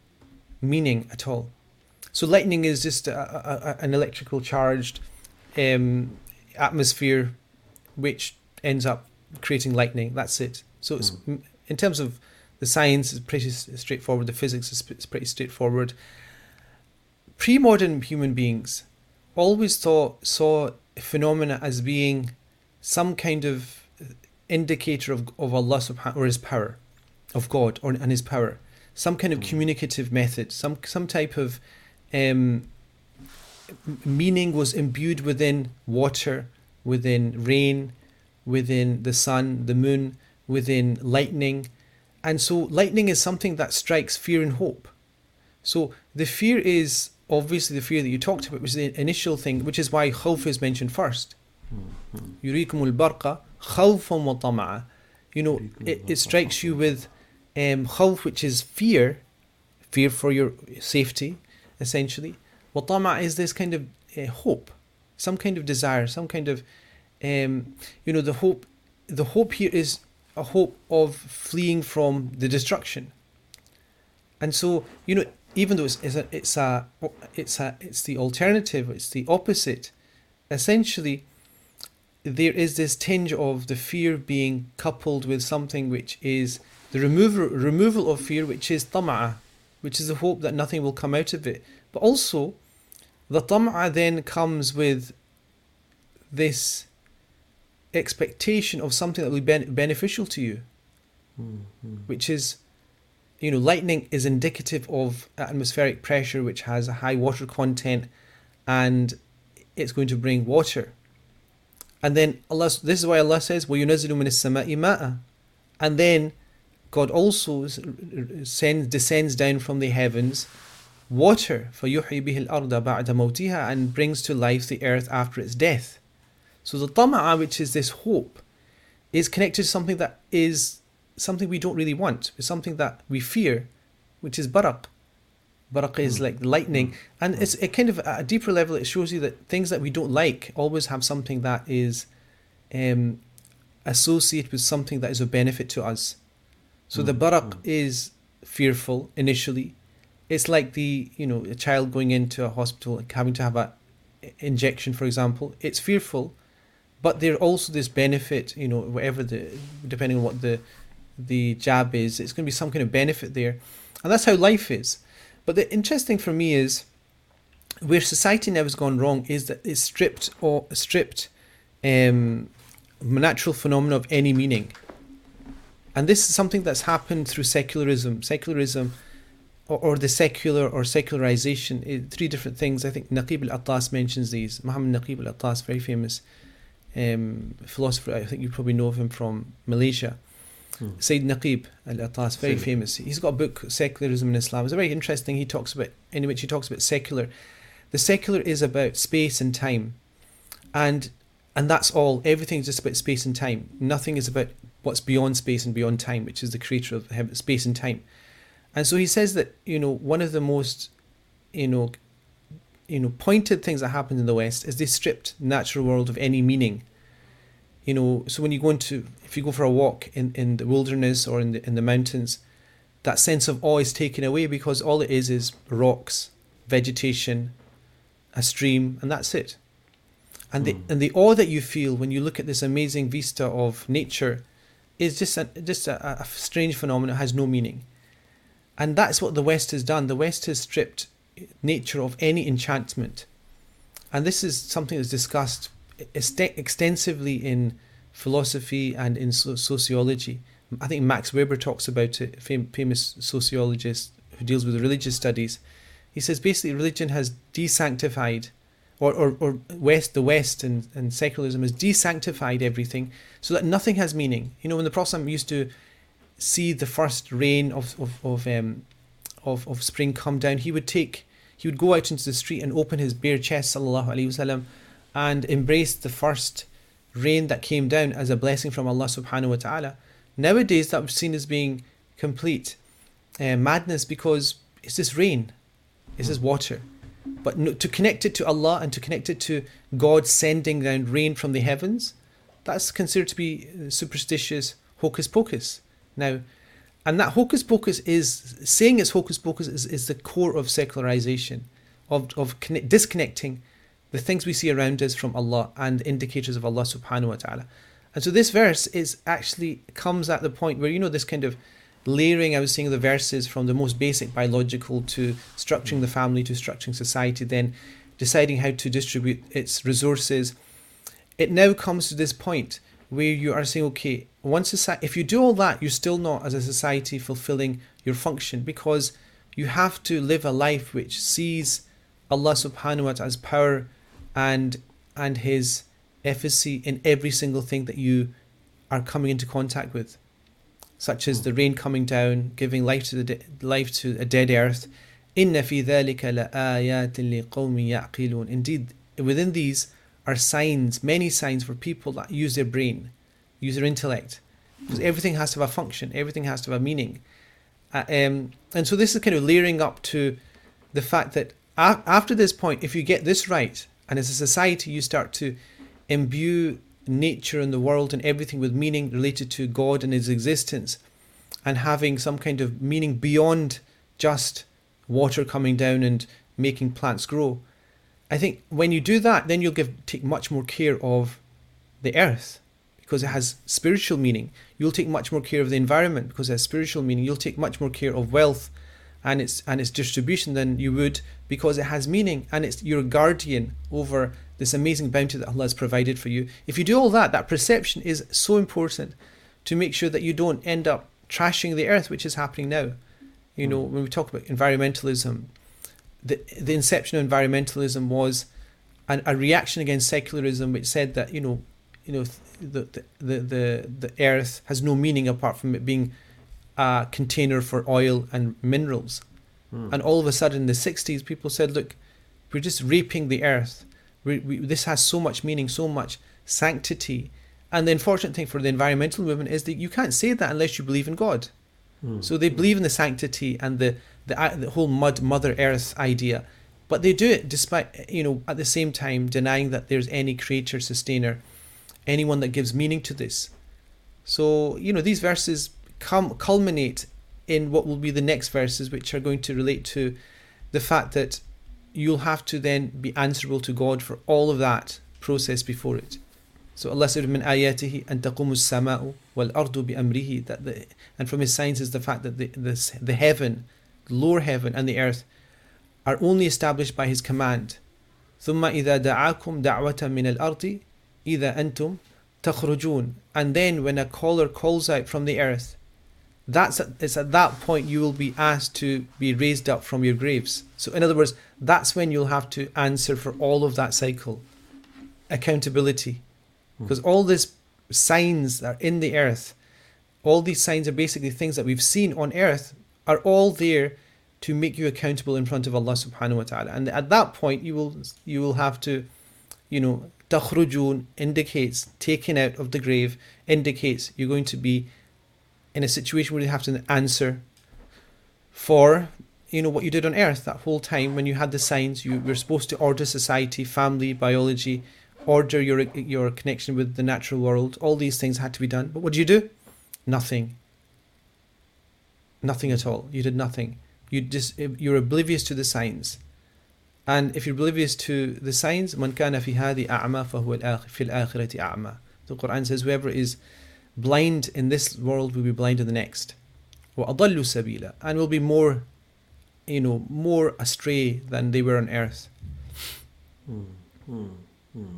meaning at all. So lightning is just a, a, a, an electrical charged um, atmosphere which ends up creating lightning. That's it. So it's hmm. m in terms of the science, it's pretty straightforward. The physics is pretty straightforward. Pre-modern human beings always thought saw phenomena as being some kind of uh, indicator of, of Allah subhanahu or his power, of God or and his power, some kind of hmm. communicative method, some some type of um, meaning was imbued within water, within rain, within the sun, the moon, within lightning. And so, lightning is something that strikes fear and hope. So, the fear is obviously the fear that you talked about, which is the initial thing, which is why khawf is mentioned first. Mm-hmm. Yurikumul barqa wa. You know, it, it, strikes you with um, khawf, which is fear, fear for your safety, essentially. Wa is this kind of uh, hope some kind of desire some kind of um, you know the hope the hope here is a hope of fleeing from the destruction And so, you know, even though it's, it's a it's a it's a it's the alternative, it's the opposite. Essentially, there is this tinge of the fear being coupled with something which is the removal removal of fear, which is tam'a, which is the hope that nothing will come out of it. But also, the tam'a then comes with this expectation of something that will be ben- beneficial to you, which is, you know, lightning is indicative of atmospheric pressure, which has a high water content, and it's going to bring water. And then Allah, this is why Allah says, وَيُنَزِّلُ مِنَ السَّمَاءِ مَاءً And then God also sends, descends down from the heavens water, فَيُحْيِي بِهِ الْأَرْضَ بَعْدَ مَوْتِهَا and brings to life the earth after its death. So the tama'a, which is this hope, is connected to something that is something we don't really want. It's something that we fear, which is barak. Barak is like lightning, and it's a kind of at a deeper level. It shows you that things that we don't like always have something that is um, associated with something that is of benefit to us. So the barak is fearful initially. it's like the you know a child going into a hospital and having to have a injection, for example. It's fearful, but there's also this benefit. You know, whatever the depending on what the the jab is, it's going to be some kind of benefit there, and that's how life is. But the interesting for me is where society now has gone wrong is that it's stripped or stripped um, natural phenomena of any meaning. And this is something that's happened through secularism. Secularism, or, or the secular or secularization, eh, three different things. I think Naqib al Attas mentions these. Muhammad Naqib al Attas, very famous um, philosopher. I think you probably know of him from Malaysia. Sayyid Naqib al Attas, very Sayyid. famous. He's got a book, Secularism in Islam. It's very interesting. He talks about, in which he talks about secular. The secular is about space and time. And and that's all. Everything's just about space and time. Nothing is about what's beyond space and beyond time, which is the creator of heaven, space and time. And so he says that, you know, one of the most, you know, you know, pointed things that happened in the West is they stripped natural world of any meaning. You know, so when you go into, if you go for a walk in, in the wilderness or in the in the mountains, that sense of awe is taken away because all it is is rocks, vegetation, a stream, and that's it. And the hmm. and the awe that you feel when you look at this amazing vista of nature is just a, just a, a strange phenomenon. It has no meaning, and that's what the West has done. The West has stripped nature of any enchantment, and this is something that's discussed ext- extensively in philosophy and in so- sociology. I think Max Weber talks about it, fam- famous sociologist who deals with religious studies. He says basically religion has desanctified, or, or, or West, the West and, and secularism has desanctified everything so that nothing has meaning. You know, when the Prophet used to see the first rain of, of, of, um, of, of spring come down, he would take, he would go out into the street and open his bare chest, sallallahu alaihi wasallam, and embrace the first rain that came down as a blessing from Allah subhanahu wa ta'ala. Nowadays, that was seen as being complete uh, madness because it's this rain, it's this water. But no, to connect it to Allah and to connect it to God sending down rain from the heavens, that's considered to be uh, superstitious hocus pocus. Now, and that hocus pocus is saying it's hocus pocus is, is the core of secularization, of of connect, disconnecting the things we see around us from Allah and indicators of Allah subhanahu wa ta'ala. And so this verse is actually comes at the point where you know this kind of layering I was saying the verses from the most basic biological to structuring the family to structuring society, then deciding how to distribute its resources. It now comes to this point where you are saying, okay, one society, if you do all that, you're still not, as a society, fulfilling your function because you have to live a life which sees Allah subhanahu wa ta'ala's power and and his efficacy in every single thing that you are coming into contact with such as the rain coming down giving life to the de- life to a dead earth. Inna fi dhalika indeed within these are signs many signs for people that use their brain use their intellect. Because everything has to have a function, everything has to have a meaning. Uh, um, and so this is kind of layering up to the fact that a- after this point, if you get this right, and as a society you start to imbue nature and the world and everything with meaning related to God and His existence, and having some kind of meaning beyond just water coming down and making plants grow. I think when you do that, then you'll give take much more care of the earth because it has spiritual meaning. You'll take much more care of the environment because it has spiritual meaning. You'll take much more care of wealth and its and its distribution than you would because it has meaning and it's your guardian over this amazing bounty that Allah has provided for you. If you do all that, that perception is so important to make sure that you don't end up trashing the earth, which is happening now. You know, when we talk about environmentalism, the the inception of environmentalism was an, a reaction against secularism, which said that you know, you know, the the the the, earth has no meaning apart from it being a container for oil and minerals. Hmm. And all of a sudden, in the '60s, people said, "Look, we're just raping the earth. We, we, this has so much meaning, so much sanctity." And the unfortunate thing for the environmental movement is that you can't say that unless you believe in God. Hmm. So they believe in the sanctity and the, the the whole mud mother earth idea, but they do it despite you know at the same time denying that there's any creator sustainer, anyone that gives meaning to this. So you know these verses come culminate in what will be the next verses, which are going to relate to the fact that you'll have to then be answerable to God for all of that process before it. So Allah said, "Min ayatihi an taqumu as-sama'u wal ardu bi amrihi." That the, and from His signs is the fact that the the, the heaven, the lower heaven, and the earth are only established by His command. ثم إذا دعاكم دعوة من الأرض إذا أنتم تخرجون. And then when a caller calls out from the earth, that's at, it's at that point you will be asked to be raised up from your graves. So in other words, that's when you'll have to answer for all of that cycle, accountability because all these signs that are in the earth all these signs are basically things that we've seen on earth are all there to make you accountable in front of Allah subhanahu wa ta'ala and at that point you will you will have to you know takhrujun indicates taken out of the grave indicates you're going to be in a situation where you have to answer for you know what you did on earth that whole time when you had the signs you were supposed to order society family biology order your your connection with the natural world. All these things had to be done. But what did you do? Nothing. Nothing at all. You did nothing. You just you're oblivious to the signs. And if you're oblivious to the signs, man kana fi hadi a'ma fahuwa fil akhirati a'ma. The Quran says whoever is blind in this world will be blind in the next. وَأَضَلُّ سَبِيلًا And will be more, you know, more astray than they were on earth. Hmm, hmm, hmm.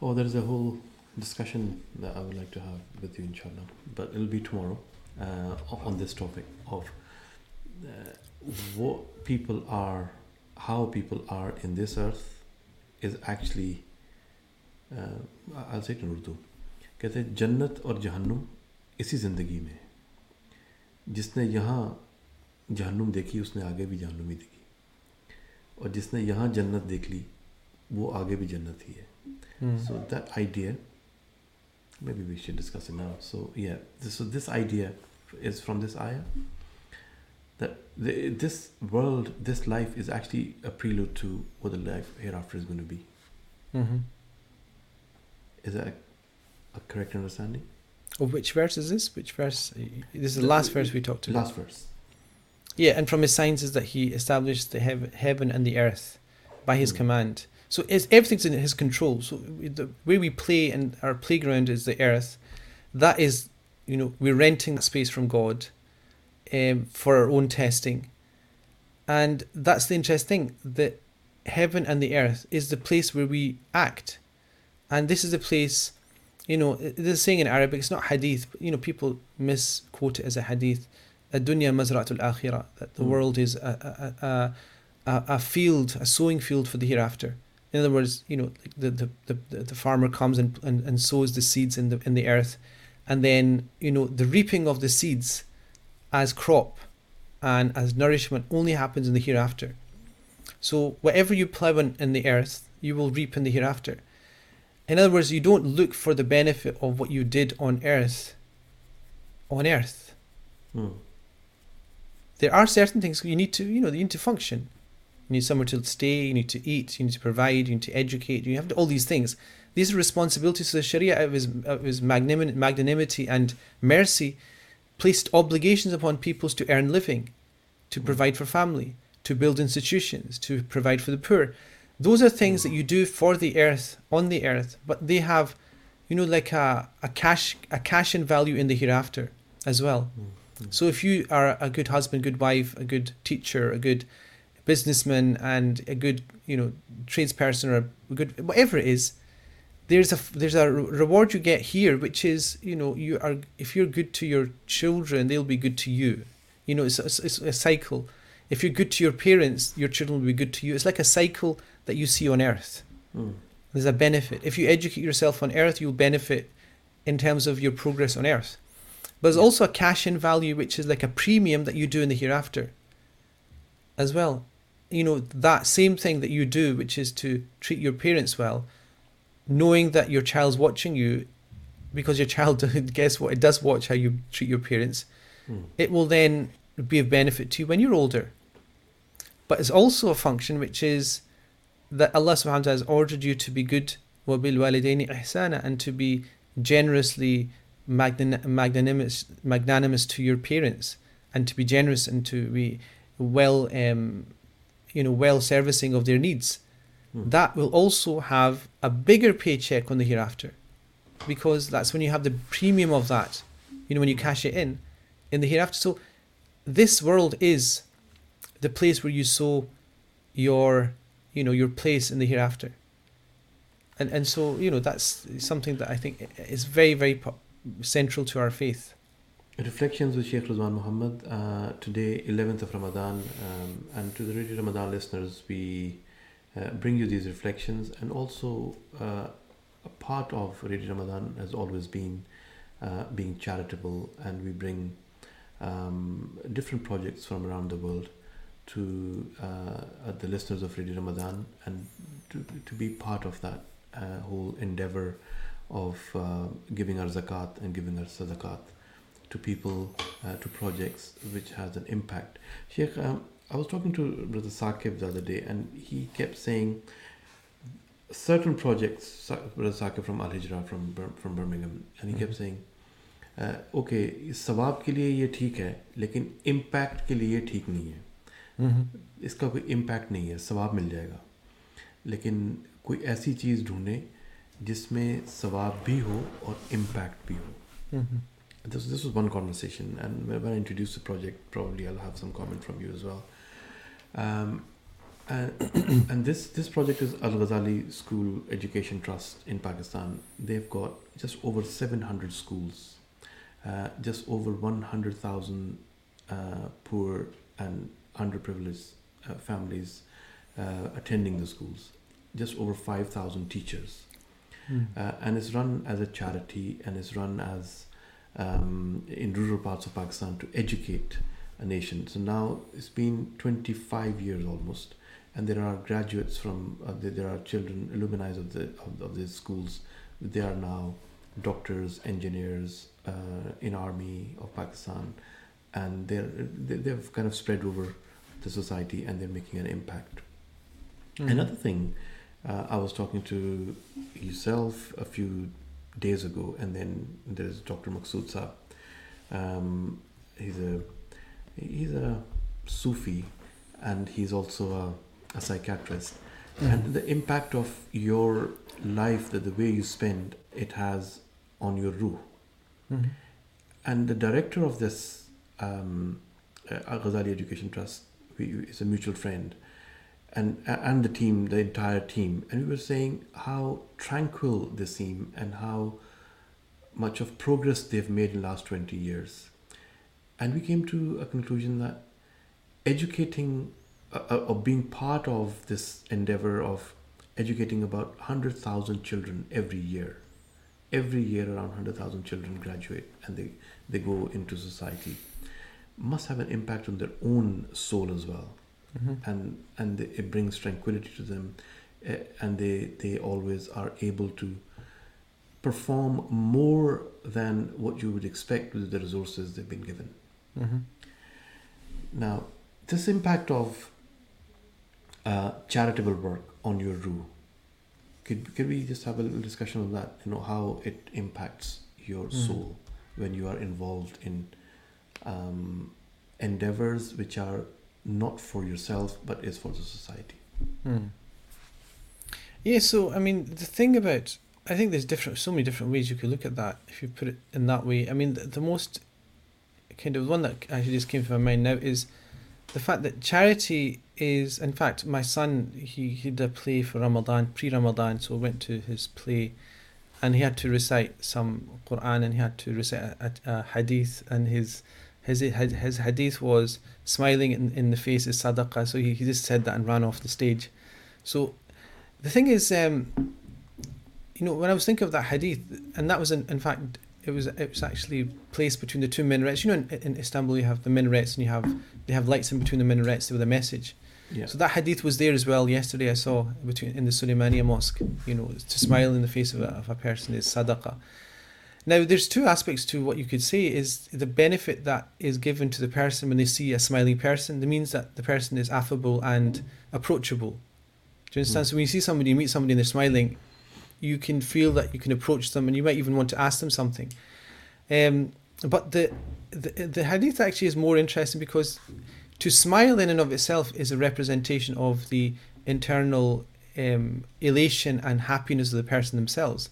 Oh, there's a whole discussion that I would like to have with you, inshallah. But it'll be tomorrow uh, on this topic of uh, what people are, how people are in this earth is uh, in Urdu کہتے ہیں جنت اور جہنم اسی زندگی میں جس نے یہاں جہنم دیکھی اس نے آگے بھی جہنم ہی دیکھی۔ اور جس نے یہاں جنت دیکھ لی وہ آگے بھی جنت ہی ہے۔ سو دیٹ آئیڈیا میں بی وی شوڈ ڈسکس سو یا this this idea is from this آیا that the, this world this life is actually a prelude to what the life hereafter is going to be Mm-hmm. is that a, a correct understanding Oh, which verse is this? Which verse? This is the last verse we talked about. last verse Yeah, and from his signs is that he established the heav- heaven and the earth by his Hmm. command. So it's, everything's in his control. So the way we play and our playground is the earth. That is, you know, we're renting space from God um, for our own testing. And that's the interesting thing that heaven and the earth is the place where we act. And this is the place, you know, there's saying in Arabic, it's not hadith, but, you know, people misquote it as a hadith. Dunya mazraatul akhirah, that the mm. world is a, a, a a, a, field, a sowing field for the hereafter. In other words, you know, the the, the, the farmer comes and, and, and sows the seeds in the in the earth, and then you know the reaping of the seeds as crop and as nourishment only happens in the hereafter. So whatever you plow in, in the earth, you will reap in the hereafter. In other words, you don't look for the benefit of what you did on earth on earth. Hmm. There are certain things you need to, you know, you need to function. You need somewhere to stay, you need to eat, you need to provide, you need to educate, you have to, all these things. These are responsibilities. So the Sharia, out of his, out of his magnanim- magnanimity and mercy, placed obligations upon peoples to earn living, to hmm. provide for family, to build institutions, to provide for the poor. Those are things that hmm. you do for the earth, on the earth, but they have, you know, like a, a cash a cash in value in the hereafter as well. Hmm. So if you are a good husband, good wife, a good teacher, a good businessman, and a good you know tradesperson or a good whatever it is, there's a there's a re- reward you get here, which is you know you are if you're good to your children, they'll be good to you. You know, it's it's, it's a cycle. If you're good to your parents, your children will be good to you. It's like a cycle that you see on earth. Mm. There's a benefit. If you educate yourself on earth, you'll benefit in terms of your progress on earth. But there's also a cash in value, which is like a premium that you do in the hereafter as well. You know, that same thing that you do, which is to treat your parents well, knowing that your child's watching you, because your child, guess what, it does watch how you treat your parents, Mm. it will then be of benefit to you when you're older. But it's also a function which is that Allah subhanahu wa ta'ala has ordered you to be good وَبِالْوَالِدَيْنِ إِحْسَانًا and to be generously magnan- magnanimous, magnanimous to your parents and to be generous and to be well um, you know well servicing of their needs Mm. that will also have a bigger paycheck on the hereafter because that's when you have the premium of that you know when you cash it in in the hereafter so this world is the place where you sow your you know your place in the hereafter and and so you know that's something that i think is very very po- central to our faith Reflections with Sheikh Rizwan Muhammad. Uh, today, 11th of Ramadan, um, and to the Radio Ramadan listeners, we uh, bring you these reflections. And also, uh, a part of Radio Ramadan has always been uh, being charitable, and we bring um, different projects from around the world to uh, the listeners of Radio Ramadan and to, to be part of that uh, whole endeavor of uh, giving our zakat and giving our sadaqat to people, to projects which has an impact. Sheikh, um, I was talking to Brother Saqib the other day, and he kept saying certain projects, Brother Saqib from Al Hijra, from, from Birmingham, and he mm-hmm. kept saying, okay ثواب کے لیے یہ ٹھیک ہے لیکن impact کے لیے ٹھیک نہیں ہے اس کا کوئی امپیکٹ نہیں ہے ثواب مل جائے گا لیکن کوئی ایسی چیز ڈھونڈیں جس میں ثواب بھی ہو اور امپیکٹ بھی ہو this this was one conversation and when introduce project probably I have some comment from you as well um, and, and this this project is Al Ghazali School Education Trust in Pakistan. They've got just over 700 schools uh, just over 100,000 uh, poor and underprivileged uh, families uh, attending the schools. Just over 5,000 teachers. Uh, and it's run as a charity and it's run as um, in rural parts of Pakistan to educate a nation. So now it's been 25 years almost, and there are graduates from uh, there, there are children alumni of the of, of these schools. They are now doctors, engineers uh, in army of Pakistan, and they're they, they've kind of spread over the society and they're making an impact. Another thing, uh, I was talking to yourself a few days ago, and then there's Dr. Saab. Um, he's a he's a Sufi, and he's also a, a psychiatrist. And the impact of your life, that the way you spend, it has on your ruh. And the director of this um, uh, Al Ghazali Education Trust we, is a mutual friend, and and the team, the entire team, and we were saying how tranquil they seem and how much of progress they've made in the last 20 years. And we came to a conclusion that educating uh, uh, or being part of this endeavor of educating about 100,000 children every year. Every year, around 100,000 children graduate and they, they go into society. Must have an impact on their own soul as well and and they, it brings tranquility to them uh, and they they always are able to perform more than what you would expect with the resources they've been given now this impact of uh, charitable work on your ruh could, could we just have a little discussion on that you know how it impacts your soul when you are involved in um, endeavors which are not for yourself but is for the society. Hmm. Yeah, so I mean, the thing about I think there's different, so many different ways you could look at that if you put it in that way. I mean, the, the most kind of one that actually just came to my mind now is the fact that charity is, in fact, my son he, he did a play for Ramadan, pre-Ramadan, so went to his play, and he had to recite some Quran and he had to recite a, a, a hadith, and his his his hadith was smiling in, in the face is sadaqah. So he, he just said that and ran off the stage. So the thing is, um, you know, when I was thinking of that hadith, and that was in, in fact, it was it was actually placed between the two minarets. You know, in, in Istanbul, you have the minarets, and you have they have lights in between the minarets with a message. Yeah. So that hadith was there as well. Yesterday, I saw between in the Suleymaniya Mosque. You know, to smile in the face of a, of a person is sadaqah. Now, there's two aspects to what you could say is the benefit that is given to the person when they see a smiling person. That means that the person is affable and approachable. Do you understand? Mm. So when you see somebody, you meet somebody and they're smiling, you can feel that you can approach them and you might even want to ask them something. Um, but the, the the hadith actually is more interesting because to smile in and of itself is a representation of the internal um, elation and happiness of the person themselves.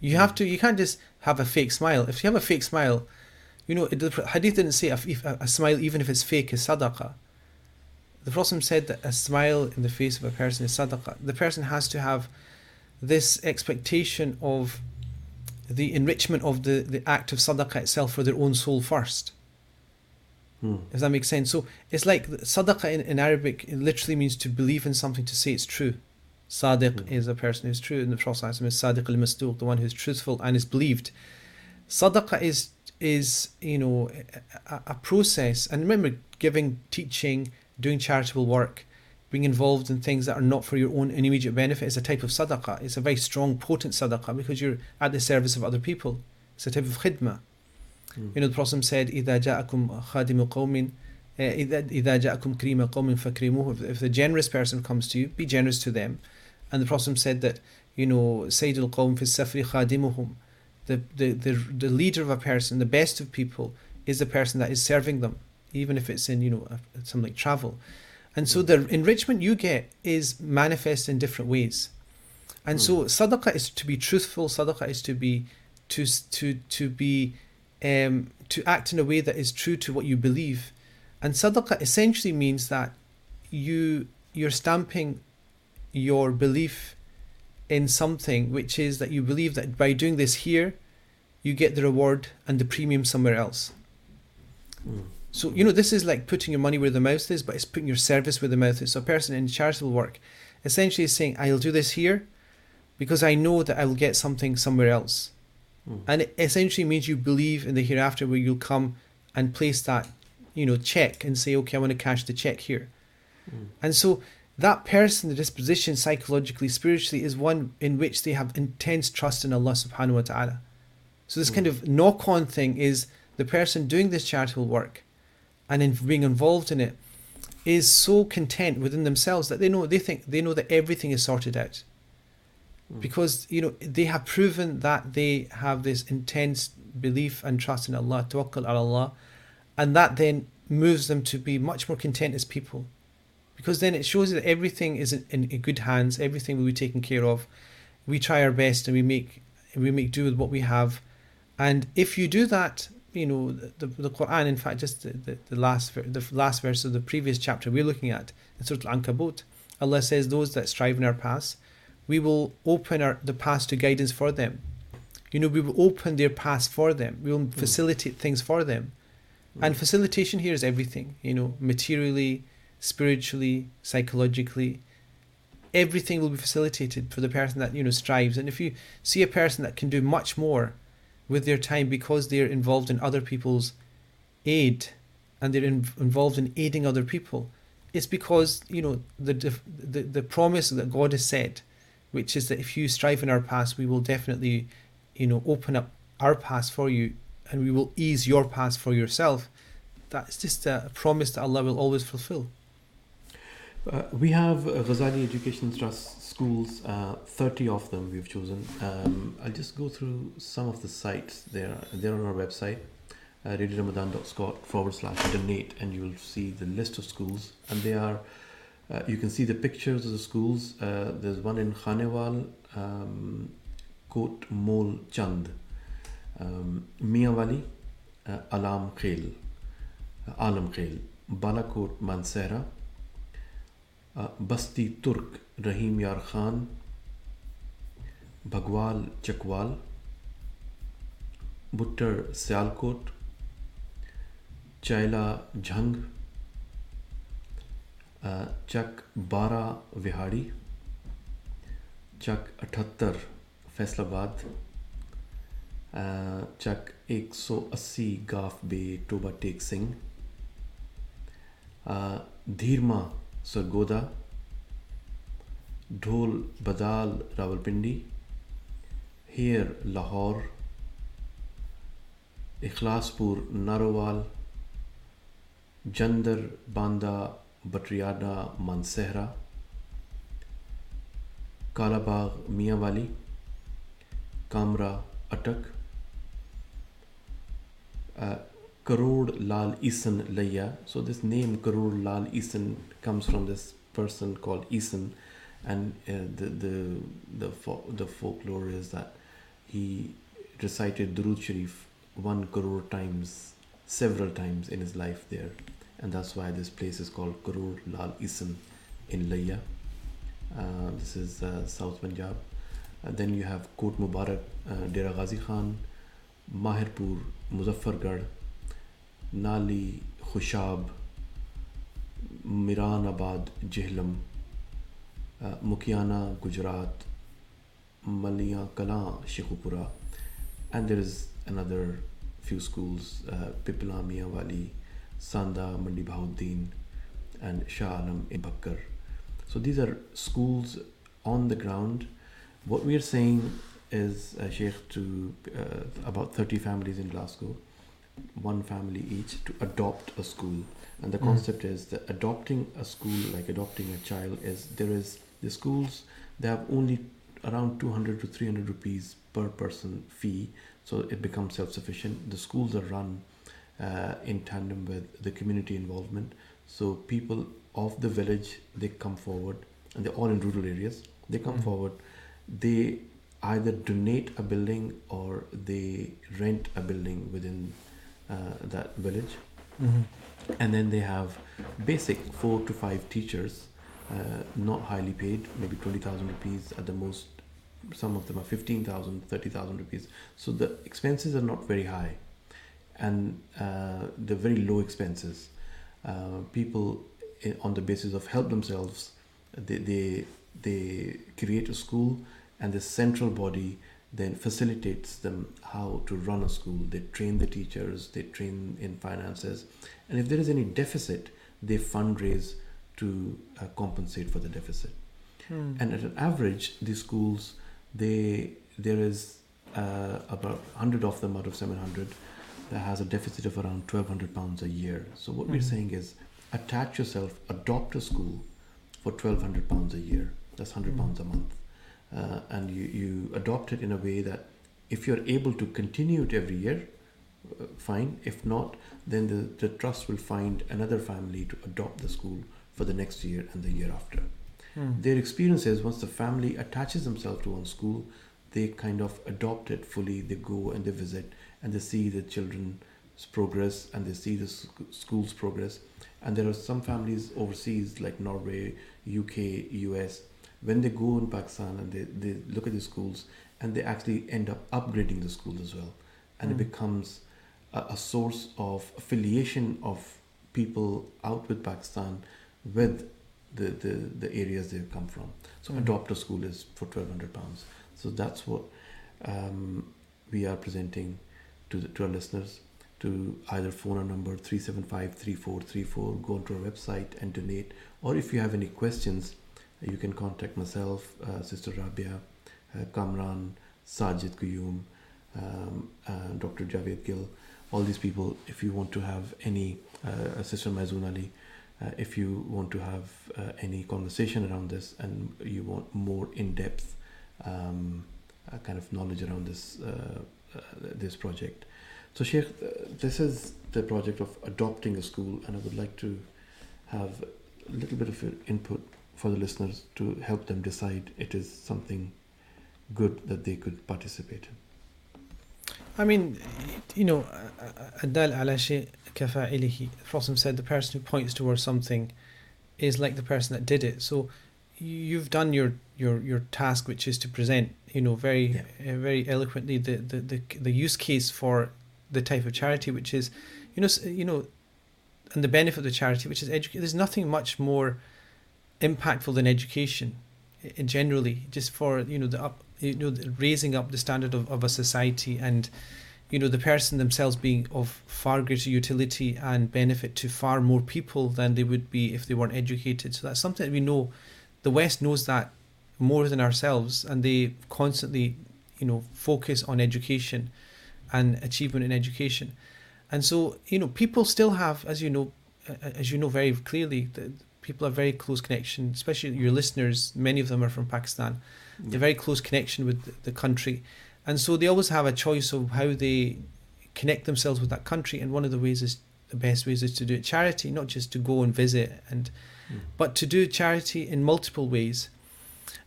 You have to. You can't just have a fake smile. If you have a fake smile, you know the hadith didn't say a, a smile even if it's fake is sadaqah. The Prophet said that a smile in the face of a person is sadaqah. The person has to have this expectation of the enrichment of the, the act of sadaqah itself for their own soul first. Hmm. If that makes sense. So it's like sadaqah in, in Arabic, it literally means to believe in something, to say it's true. Sadiq Mm. is a person who's true, and the Prophet is Sadiq al Masduq, the one who's truthful and is believed. Sadaqah is is you know a, a process, and remember, giving, teaching, doing charitable work, being involved in things that are not for your own immediate benefit is a type of sadaqah. It's a very strong, potent sadaqah because you're at the service of other people. It's a type of khidmah. Mm. You know, the Prophet said, إِذَا جَاءَكُمْ خَادِمُ قَوْمٍ إِذَا إِذَا جَاءَكُمْ كَرِيمَ قَوْمٍ فَكْرِمُوهُ If- If the generous person comes to you, be generous to them. And the Prophet said that, you know, سَيْدُ الْقَوْمِ فِي السَّفْرِ خَادِمُهُم the, the, the, the leader of a person, the best of people, is the person that is serving them, even if it's in, you know, a, something like travel. And so the enrichment you get is manifest in different ways. And so sadaqah is to be truthful, sadaqah is to be to to to be um, to act in a way that is true to what you believe. And sadaqah essentially means that you you're stamping your belief in something which is that you believe that by doing this here you get the reward and the premium somewhere else. Mm. So, you know, this is like putting your money where the mouth is, but it's putting your service where the mouth is. So, a person in charitable work essentially is saying, I'll do this here because I know that I will get something somewhere else. Mm. And it essentially means you believe in the hereafter where you'll come and place that, you know, check and say, okay, I want to cash the check here. Mm. And so that person, the disposition psychologically, spiritually, is one in which they have intense trust in Allah subhanahu wa ta'ala. So this Mm. kind of knock on thing is the person doing this charitable work and in being involved in it is so content within themselves that they know they think they know that everything is sorted out. Mm. Because you know they have proven that they have this intense belief and trust in Allah, tawakkul ala Allah, and that then moves them to be much more content as people because then it shows that everything is in, in, in good hands everything will be taken care of we try our best and we make we make do with what we have and if you do that you know the, the quran in fact just the, the, the last the last verse of the previous chapter we're looking at in surah al-ankabut allah says those that strive in our paths we will open our the paths to guidance for them. You know we will open their paths for them. We will hmm. facilitate things for them. Hmm. And facilitation here is everything you know materially spiritually psychologically. Everything will be facilitated for the person that you know strives. And if you see a person that can do much more with their time because they're involved in other people's aid and they're in, involved in aiding other people. It's because you know the, the the promise that god has said which is that if you strive in our paths we will definitely you know open up our paths for you and we will ease your paths for yourself. That's just a promise that allah will always fulfill Uh, we have uh, Ghazali Education Trust schools, uh, 30 of them we've chosen. Um, I'll just go through some of the sites there. They're on our website. uh, radioramadan.scot forward slash donate, and you will see the list of schools. And they are, uh, you can see the pictures of the schools. Uh, there's one in Khanewal, um, Kot Mol Chand, um, Mianwali, uh, Alam Khel, Alam Khel, Balakot Mansehra, بستی ترک Rahim Yar Khan, Bhagwal Chakwal butter Sialkot چائلا Jhang چک بارہ وہاڑی، چک اٹھتر فیصل آباد چک ایک سو اسی golf بے ٹوبا ٹیک سنگھ دھیرما سرگودا، ڈھول بدال راولپنڈی ہیئر لاہور اخلاص پور ناروال جندر باندہ بٹریانہ مانسہرہ کالا باغ میاں والی کامرہ اٹک کروڑ لال ایسن لیا۔ سو دس نیم کروڑ لال ایسن comes from this person called Isan, and uh, the the the fo- the folklore is that he recited Durud Sharif one crore times, several times in his life there, and that's why this place is called Karod Lal Isan in Laya. Uh, this is uh, South Punjab. Uh, then you have Kot Mubarak, uh, Dera Ghazi Khan, Mahirpur, Muzaffargarh, Nali, Khushab, Miranabad, Jihlam, uh, Mukiana, Gujarat, Maliya Kala, Shekhupura, and there is another few schools, uh, Pipla Mianwali, Sanda, Mandi Bahauddin, and Shah Alam. So these are schools on the ground. What we are saying is, uh, Sheikh, to uh, about 30 families in Glasgow, one family each, to adopt a school. And the Mm. concept is that adopting a school, like adopting a child, is there is the schools, they have only around 200 to 300 rupees per person fee, so it becomes self sufficient. The schools are run uh, in tandem with the community involvement. So people of the village they come forward, and they're all in rural areas. They come Mhm. forward. They either donate a building or they rent a building within uh, that village, Mm-hmm. And then they have basic four to five teachers, uh, not highly paid, maybe twenty thousand rupees at the most. Some of them are 15,000, 30,000 rupees. So the expenses are not very high, and uh, they're very low expenses. Uh, people on the basis of help themselves they, they they create a school and the central body then facilitates them how to run a school they train the teachers they train in finances and if there is any deficit they fundraise to uh, compensate for the deficit Hmm. and at an average these schools they there is uh, about 100 of them out of 700 that has a deficit of around 1200 pounds a year so what we're Mhm. saying is attach yourself adopt a school for 1200 pounds a year that's 100 Mhm. pounds a month uh, and you, you adopt it in a way that if you're able to continue it every year fine if not then the, the trust will find another family to adopt the school for the next year and the year after Hmm. their experience is once the family attaches themselves to one school, they kind of adopt it fully. They go and they visit and they see the children's progress and they see the sc- school's progress. And there are some families overseas, like Norway, UK, US, when they go in Pakistan and they, they look at the schools and they actually end up upgrading the schools as well. And it Mm. becomes a, source of affiliation of people out with Pakistan with the, the, the areas they've come from. So Mhm. adopt a school is for twelve hundred pounds. So that's what um, we are presenting to the, to our listeners. To either phone our number three seven five three four three four, go onto our website and donate. Or if you have any questions, you can contact myself, uh, Sister Rabia, uh, Kamran, Sajid Qayyum, um, uh, Dr. Javed Gill, all these people. If you want to have any, uh, Sister Mazoon Ali, uh, if you want to have uh, any conversation around this and you want more in-depth um, uh, kind of knowledge around this uh, uh, this project So, Sheikh, this is the project of adopting a school, and I would like to have a little bit of input for the listeners to help them decide it is something good that they could participate in. I mean, you know, Adal ala kafa'ilihi. Prophet said the person who points towards something is like the person that did it. So you've done your your your task, which is to present, you know, very yeah. uh, very eloquently the, the the the use case for the type of charity, which is, you know, you know, and the benefit of the charity, which is education. There's nothing much more impactful than education, generally, just for you know the up you know raising up the standard of, of a society and you know the person themselves being of far greater utility and benefit to far more people than they would be if they weren't educated. So that's something that we know. The west knows that more than ourselves and they constantly you know focus on education and achievement in education. And so you know people still have as you know as you know very clearly the people have very close connection especially your listeners many of them are from pakistan yeah. a very close connection with the country, and so they always have a choice of how they connect themselves with that country. And one of the ways is the best ways is to do it charity, not just to go and visit, and mm. but to do charity in multiple ways.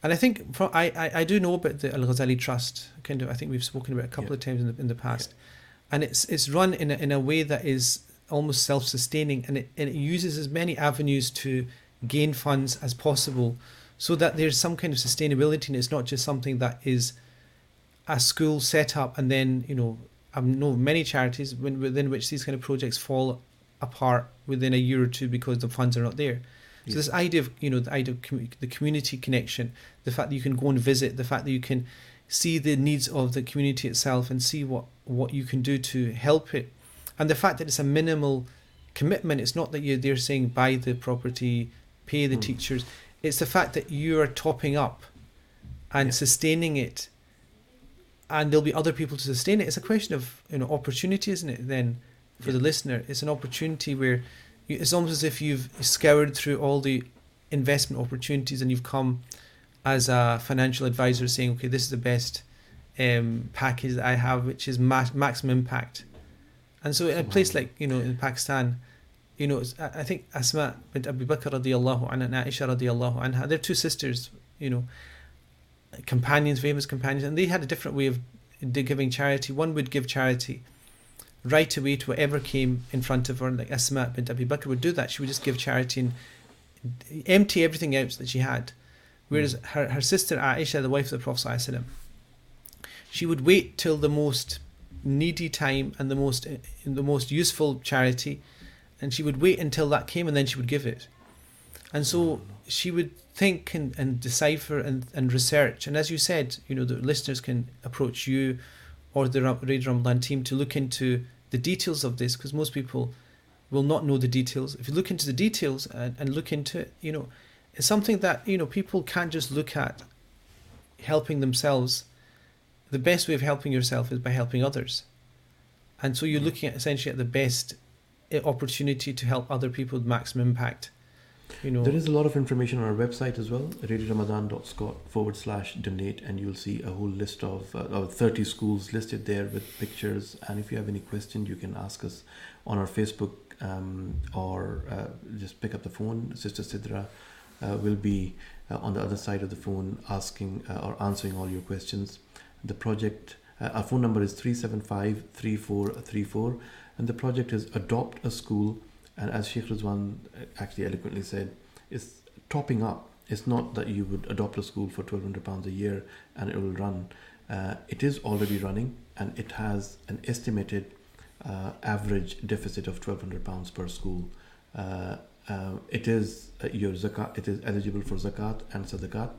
And I think from, I, I, I do know about the Al Ghazali Trust. Kind of, I think we've spoken about it a couple yeah. of times in the in the past, yeah. and it's it's run in a, in a way that is almost self sustaining, and it and it uses as many avenues to gain funds as possible so that there's some kind of sustainability and it's not just something that is a school set up and then you know I know many charities within which these kind of projects fall apart within a year or two because the funds are not there. So this idea of you know the idea of com- the community connection, the fact that you can go and visit, the fact that you can see the needs of the community itself and see what what you can do to help it, and the fact that it's a minimal commitment. It's not that you're there saying buy the property, pay the mm. teachers. It's the fact that you are topping up and yeah. sustaining it, and there'll be other people to sustain it. It's a question of you know opportunity, isn't it? Then for yeah. the listener, it's an opportunity where you, it's almost as if you've scoured through all the investment opportunities and you've come as a financial advisor saying, okay, this is the best um, package that I have, which is ma- maximum impact. And so in a place like you know in Pakistan, you know, I think Asma bint Abu Bakr radiallahu anha and Aisha radiallahu anha, they're two sisters, you know, companions, famous companions, and they had a different way of giving charity. One would give charity right away to whatever came in front of her, like Asma bint Abu Bakr would do that. She would just give charity and empty everything out that she had. Whereas mm. her, her sister Aisha, the wife of the Prophet, she would wait till the most needy time and the most the most useful charity and she would wait until that came and then she would give it. And so she would think and, and decipher and, and research. And as you said, you know, the listeners can approach you or the Radio Ramadan team to look into the details of this because most people will not know the details. If you look into the details and, and look into it, you know, it's something that, you know, people can't just look at helping themselves. The best way of helping yourself is by helping others. And so you're looking at essentially at the best opportunity to help other people with maximum impact. You know, there is a lot of information on our website as well, radioramadan.scot forward slash donate, and you'll see a whole list of, uh, 30 schools listed there with pictures. And if you have any question, you can ask us on our Facebook um, or uh, just pick up the phone. Sister Sidra uh, will be uh, on the other side of the phone asking uh, or answering all your questions. The project, uh, our phone number is 375 3434 and the project is adopt a school. And as Sheikh Rizwan actually eloquently said it's topping up. It's not that you would adopt a school for 1200 pounds a year and it will run. Uh, it is already running and it has an estimated uh, average deficit of 1200 pounds per school. Uh, uh it is uh, your zakat it is eligible for zakat and sadaqat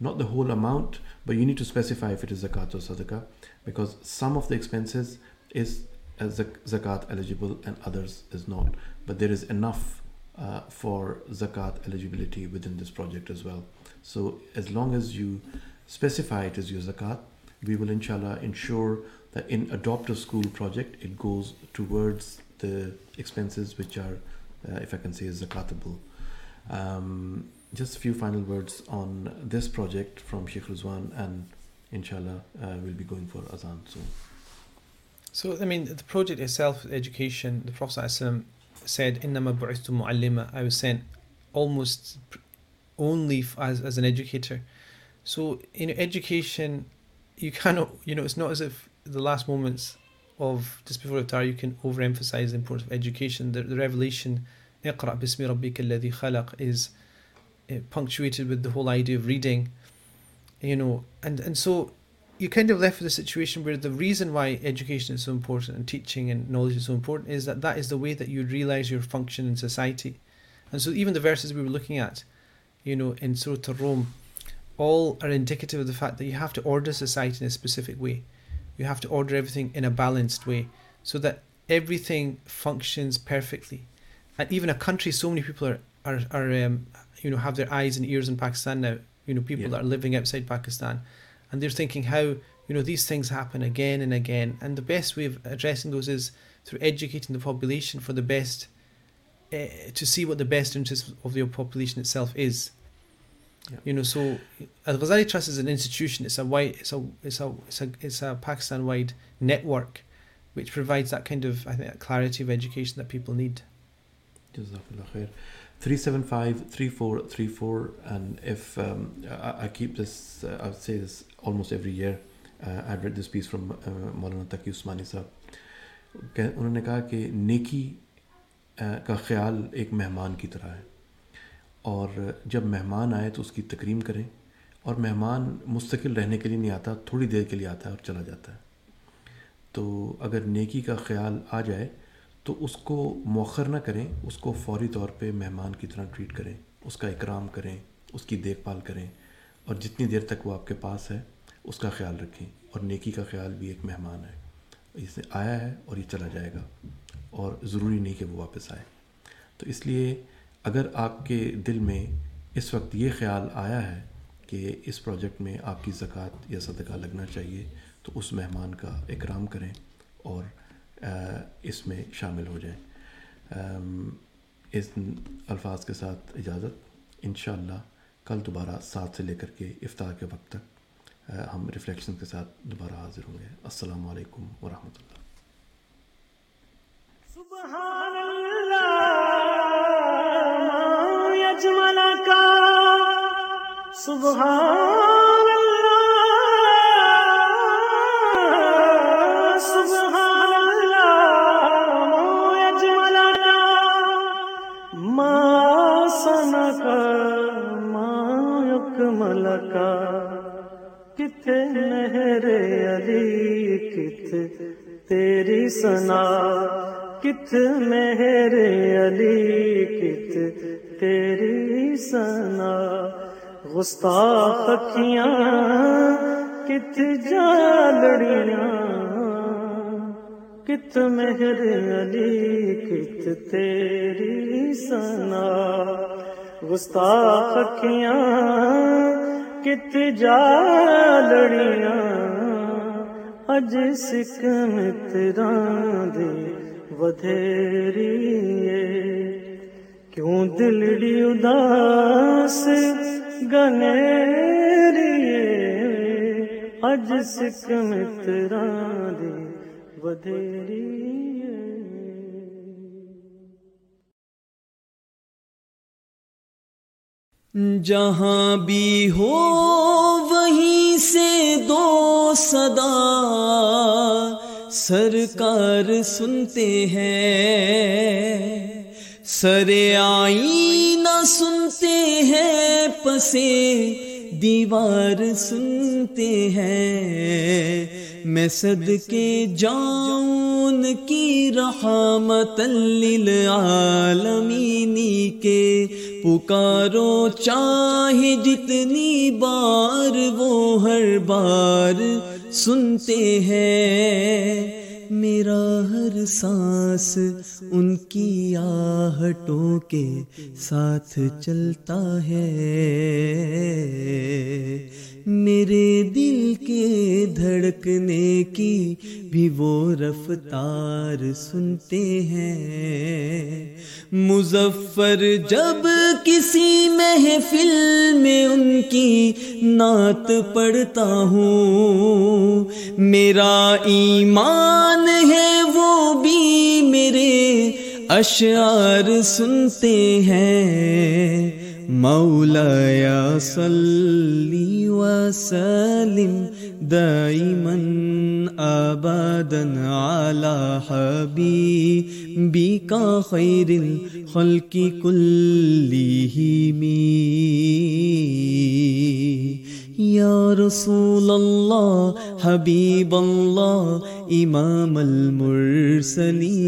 not the whole amount but you need to specify if it is zakat or sadaqah because some of the expenses is zakat eligible and others is not. But there is enough uh, for zakat eligibility within this project as well. So as long as you specify it as your zakat, we will inshallah ensure that in adopt a school project it goes towards the expenses which are, uh, if I can say, zakatable. Um, just a few final words on this project from Sheikh Rizwan, and inshallah, uh, we'll be going for Azan soon. So, I mean, the project itself, education, the Prophet ﷺ said, Innama bu'ithu mu'allima, I was sent almost only as, as an educator. So, in education, you cannot, you know, it's not as if the last moments of just before Iftar, you can overemphasize the importance of education. The, the revelation, Iqra bismi rabbika alladhi khalaq, is punctuated with the whole idea of reading, you know, and, and so you kind of left with a situation where the reason why education is so important and teaching and knowledge is so important is that that is the way that you realize your function in society. And so even the verses we were looking at, you know, in Surah Rum, all are indicative of the fact that you have to order society in a specific way. You have to order everything in a balanced way so that everything functions perfectly. And even a country, so many people are, are, are um, you know, have their eyes and ears in Pakistan now. You know, people Yeah. that are living outside Pakistan and they're thinking how you know these things happen again and again and the best way of addressing those is through educating the population for the best uh, to see what the best interest of the population itself is Yeah. you know so Al Ghazali Trust is an institution it's a wide it's a it's a it's a, it's a Pakistan wide network which provides that kind of I think clarity of education that people need Jazakallah khair. 375-3434 and if um, I, I, keep this uh, I would say this almost every year uh, I've read this piece from uh, مولانا تقی عثمانی صاحب انہوں نے کہا کہ نیکی uh, کا خیال ایک مہمان کی طرح ہے۔ اور جب مہمان آئے تو اس کی تکریم کریں اور مہمان مستقل رہنے کے لیے نہیں آتا تھوڑی دیر کے لیے آتا ہے اور چلا جاتا ہے۔ تو اگر نیکی کا خیال آ جائے تو اس کو مؤخر نہ کریں، اس کو فوری طور پہ مہمان کی طرح ٹریٹ کریں، اس کا اکرام کریں، اس کی دیکھ بھال کریں اور جتنی دیر تک وہ آپ کے پاس ہے، اس کا خیال رکھیں اور نیکی کا خیال بھی ایک مہمان ہے۔ اسے آیا ہے اور یہ چلا جائے گا اور ضروری نہیں کہ وہ واپس آئے۔ تو اس لیے اگر آپ کے دل میں اس وقت یہ خیال آیا ہے کہ اس پروجیکٹ میں آپ کی زکوٰۃ یا صدقہ لگنا چاہیے، تو اس مہمان کا اکرام کریں اور اس میں شامل ہو جائیں۔ اس الفاظ کے ساتھ اجازت۔ انشاءاللہ کل دوبارہ سات سے لے کر کے افطار کے وقت تک ہم ریفلیکشن کے ساتھ دوبارہ حاضر ہوں گے۔ السلام علیکم ورحمۃ اللہ۔ سبحان اللہ سبحان تیری سنا کت مہر علی، کت تیری سنا گستاخیاں، کت جالڑیاں۔ کت مہر علی، کت تیری سنا گستاخیاں، کت جالڑیاں۔ اج سکم تران دے کیوں دلڑی اداس گنیریے اج سکم تران دے جہاں بھی ہو وہیں سے دو صدا سرکار سنتے ہیں سر آئی نہ سنتے ہیں، پسے دیوار سنتے ہیں، میں صد کے جاؤن کی رحمت للعالمینی کے پکارو چاہے جتنی بار وہ ہر بار سنتے ہیں۔ میرا ہر سانس ان کی آہٹوں کے ساتھ چلتا ہے۔ میرے دل کے دھڑکنے کی بھی وہ رفتار سنتے ہیں۔ مظفر جب کسی محفل میں ان کی نعت پڑھتا ہوں، میرا ایمان ہے وہ بھی میرے اشعار سنتے ہیں۔ مولاي صلي وسلم دائما ابدا على حبيبك خير الخلق كلهم. يا رسول الله حبيب الله إمام المرسلين.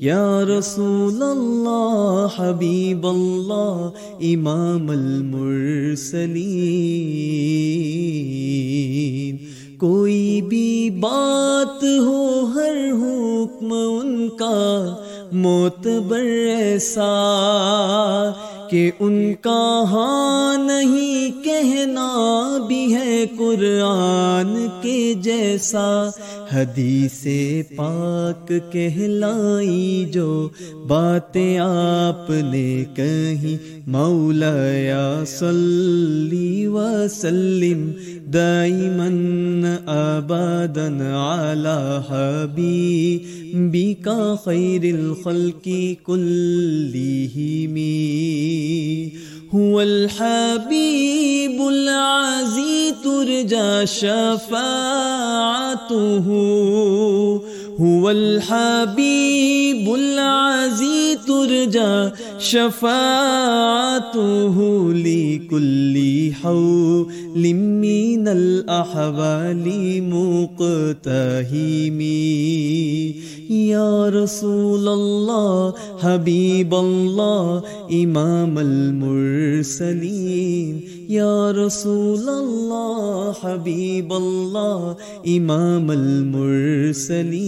یا رسول اللہ حبیب اللہ امام المرسلین کوئی بھی بات ہو ہر حکم ان کا موتبر ایسا کہ ان کا ہاں نہیں کہنا بھی ہے قرآن کے جیسا۔ حدیث پاک کہلائی جو باتیں آپ نے کہیں۔ مولا یا صلی وسلم دائما أبدا على حبيبك خير الخلق كلهم. هو الحبيب العزيز ترجى شفاعته. هو الحبيب العزي ترجى شفاعته لكل حول من الأحوال مقتهمي. يا رسول الله، حبيب الله، إمام المرسلين یا رسول اللہ حبیب اللہ امام المرسلین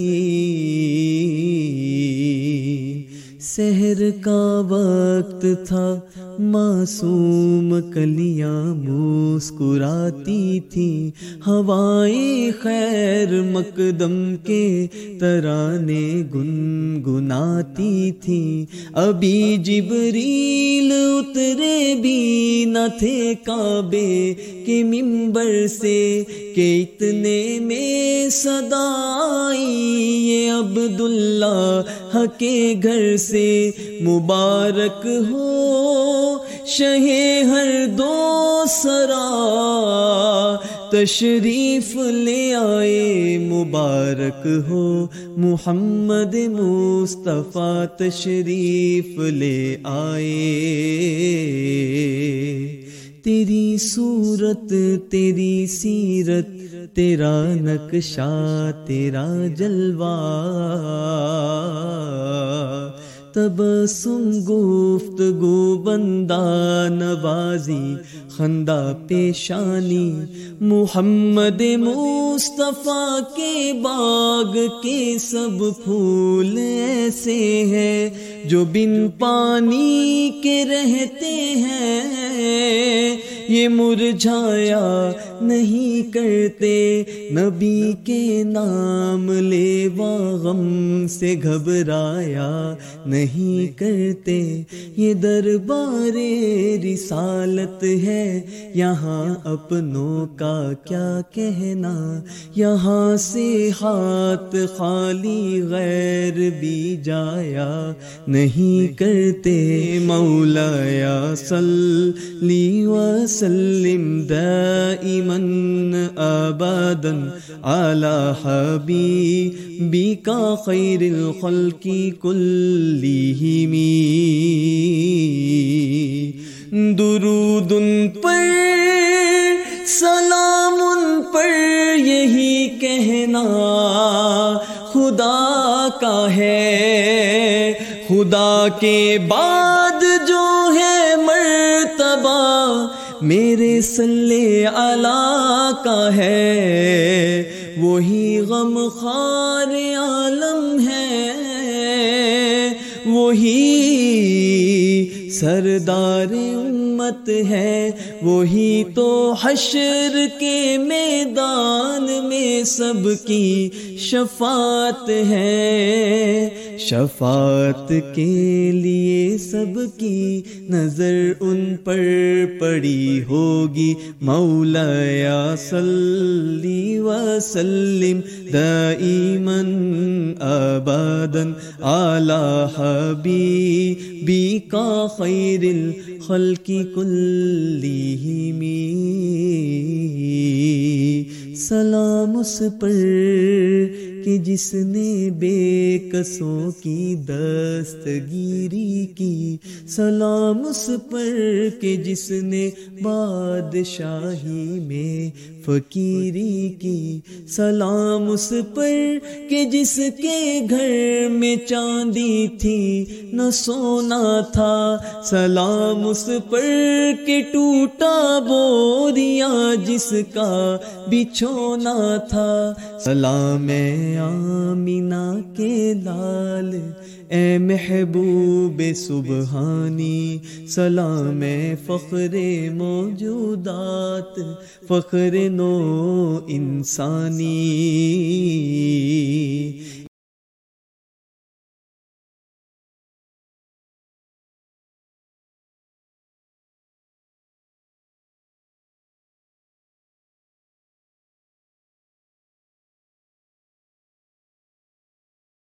سحر کا وقت تھا۔ معصوم کلیاں مسکراتی تھی۔ ہوائیں خیر مقدم کے ترانے گنگناتی تھی۔ ابھی جبریل اترے بھی نہ تھے کعبے کے ممبر سے کہ اتنے میں صدا آئی یہ عبداللہ کے گھر سے مبارک ہو، شہ ہر دو سرا تشریف لے آئے مبارک ہو۔ محمد مصطفیٰ تشریف لے آئے۔ تیری صورت، تیری سیرت، تیرا نقشہ، تیرا جلوہ۔ تبسم گفتگو بندہ نوازی، خندہ پیشانی۔ محمد مصطفیٰ کے باغ کے سب پھول ایسے ہیں۔ جو بن پانی کے رہتے ہیں، یہ مرجھایا نہیں کرتے۔ نبی کے نام لے غم سے گھبرایا نہیں کرتے۔ یہ دربار رسالت ہے، یہاں اپنوں کا کیا کہنا؟ یہاں سے ہاتھ خالی غیر بھی جایا۔ نہیں کرتے مولا یا صلی وسلم دائمن آبادن علی حبیبی کا خیر الخلق می درود پر سلام ان پر یہی کہنا خدا کا ہے۔ خدا کے بعد جو ہے مرتبہ میرے سلے علا کا ہے، وہی غم خار عالم ہے، وہی سردار امت ہے، وہی تو حشر کے میدان میں سب کی شفاعت ہے۔ شفاعت کے لیے سب کی نظر ان پر پڑی ہوگی۔ مولا یا صلی وسلم دائیمن آبادن اعلی حبیبی کا خیر الخلق کلیہمی سلام اس پر کہ جس نے بے کسوں کی دستگیری کی۔ سلام اس پر کہ جس نے بادشاہی میں فقیری کی سلام اس پر کہ جس کے گھر میں چاندی تھی، نہ سونا تھا۔ سلام اس پر کہ ٹوٹا بوریا جس کا بچھونا تھا۔ سلام آمینہ کے لال اے محبوب سبحانی سلام فخر موجودات فخر نو انسانی۔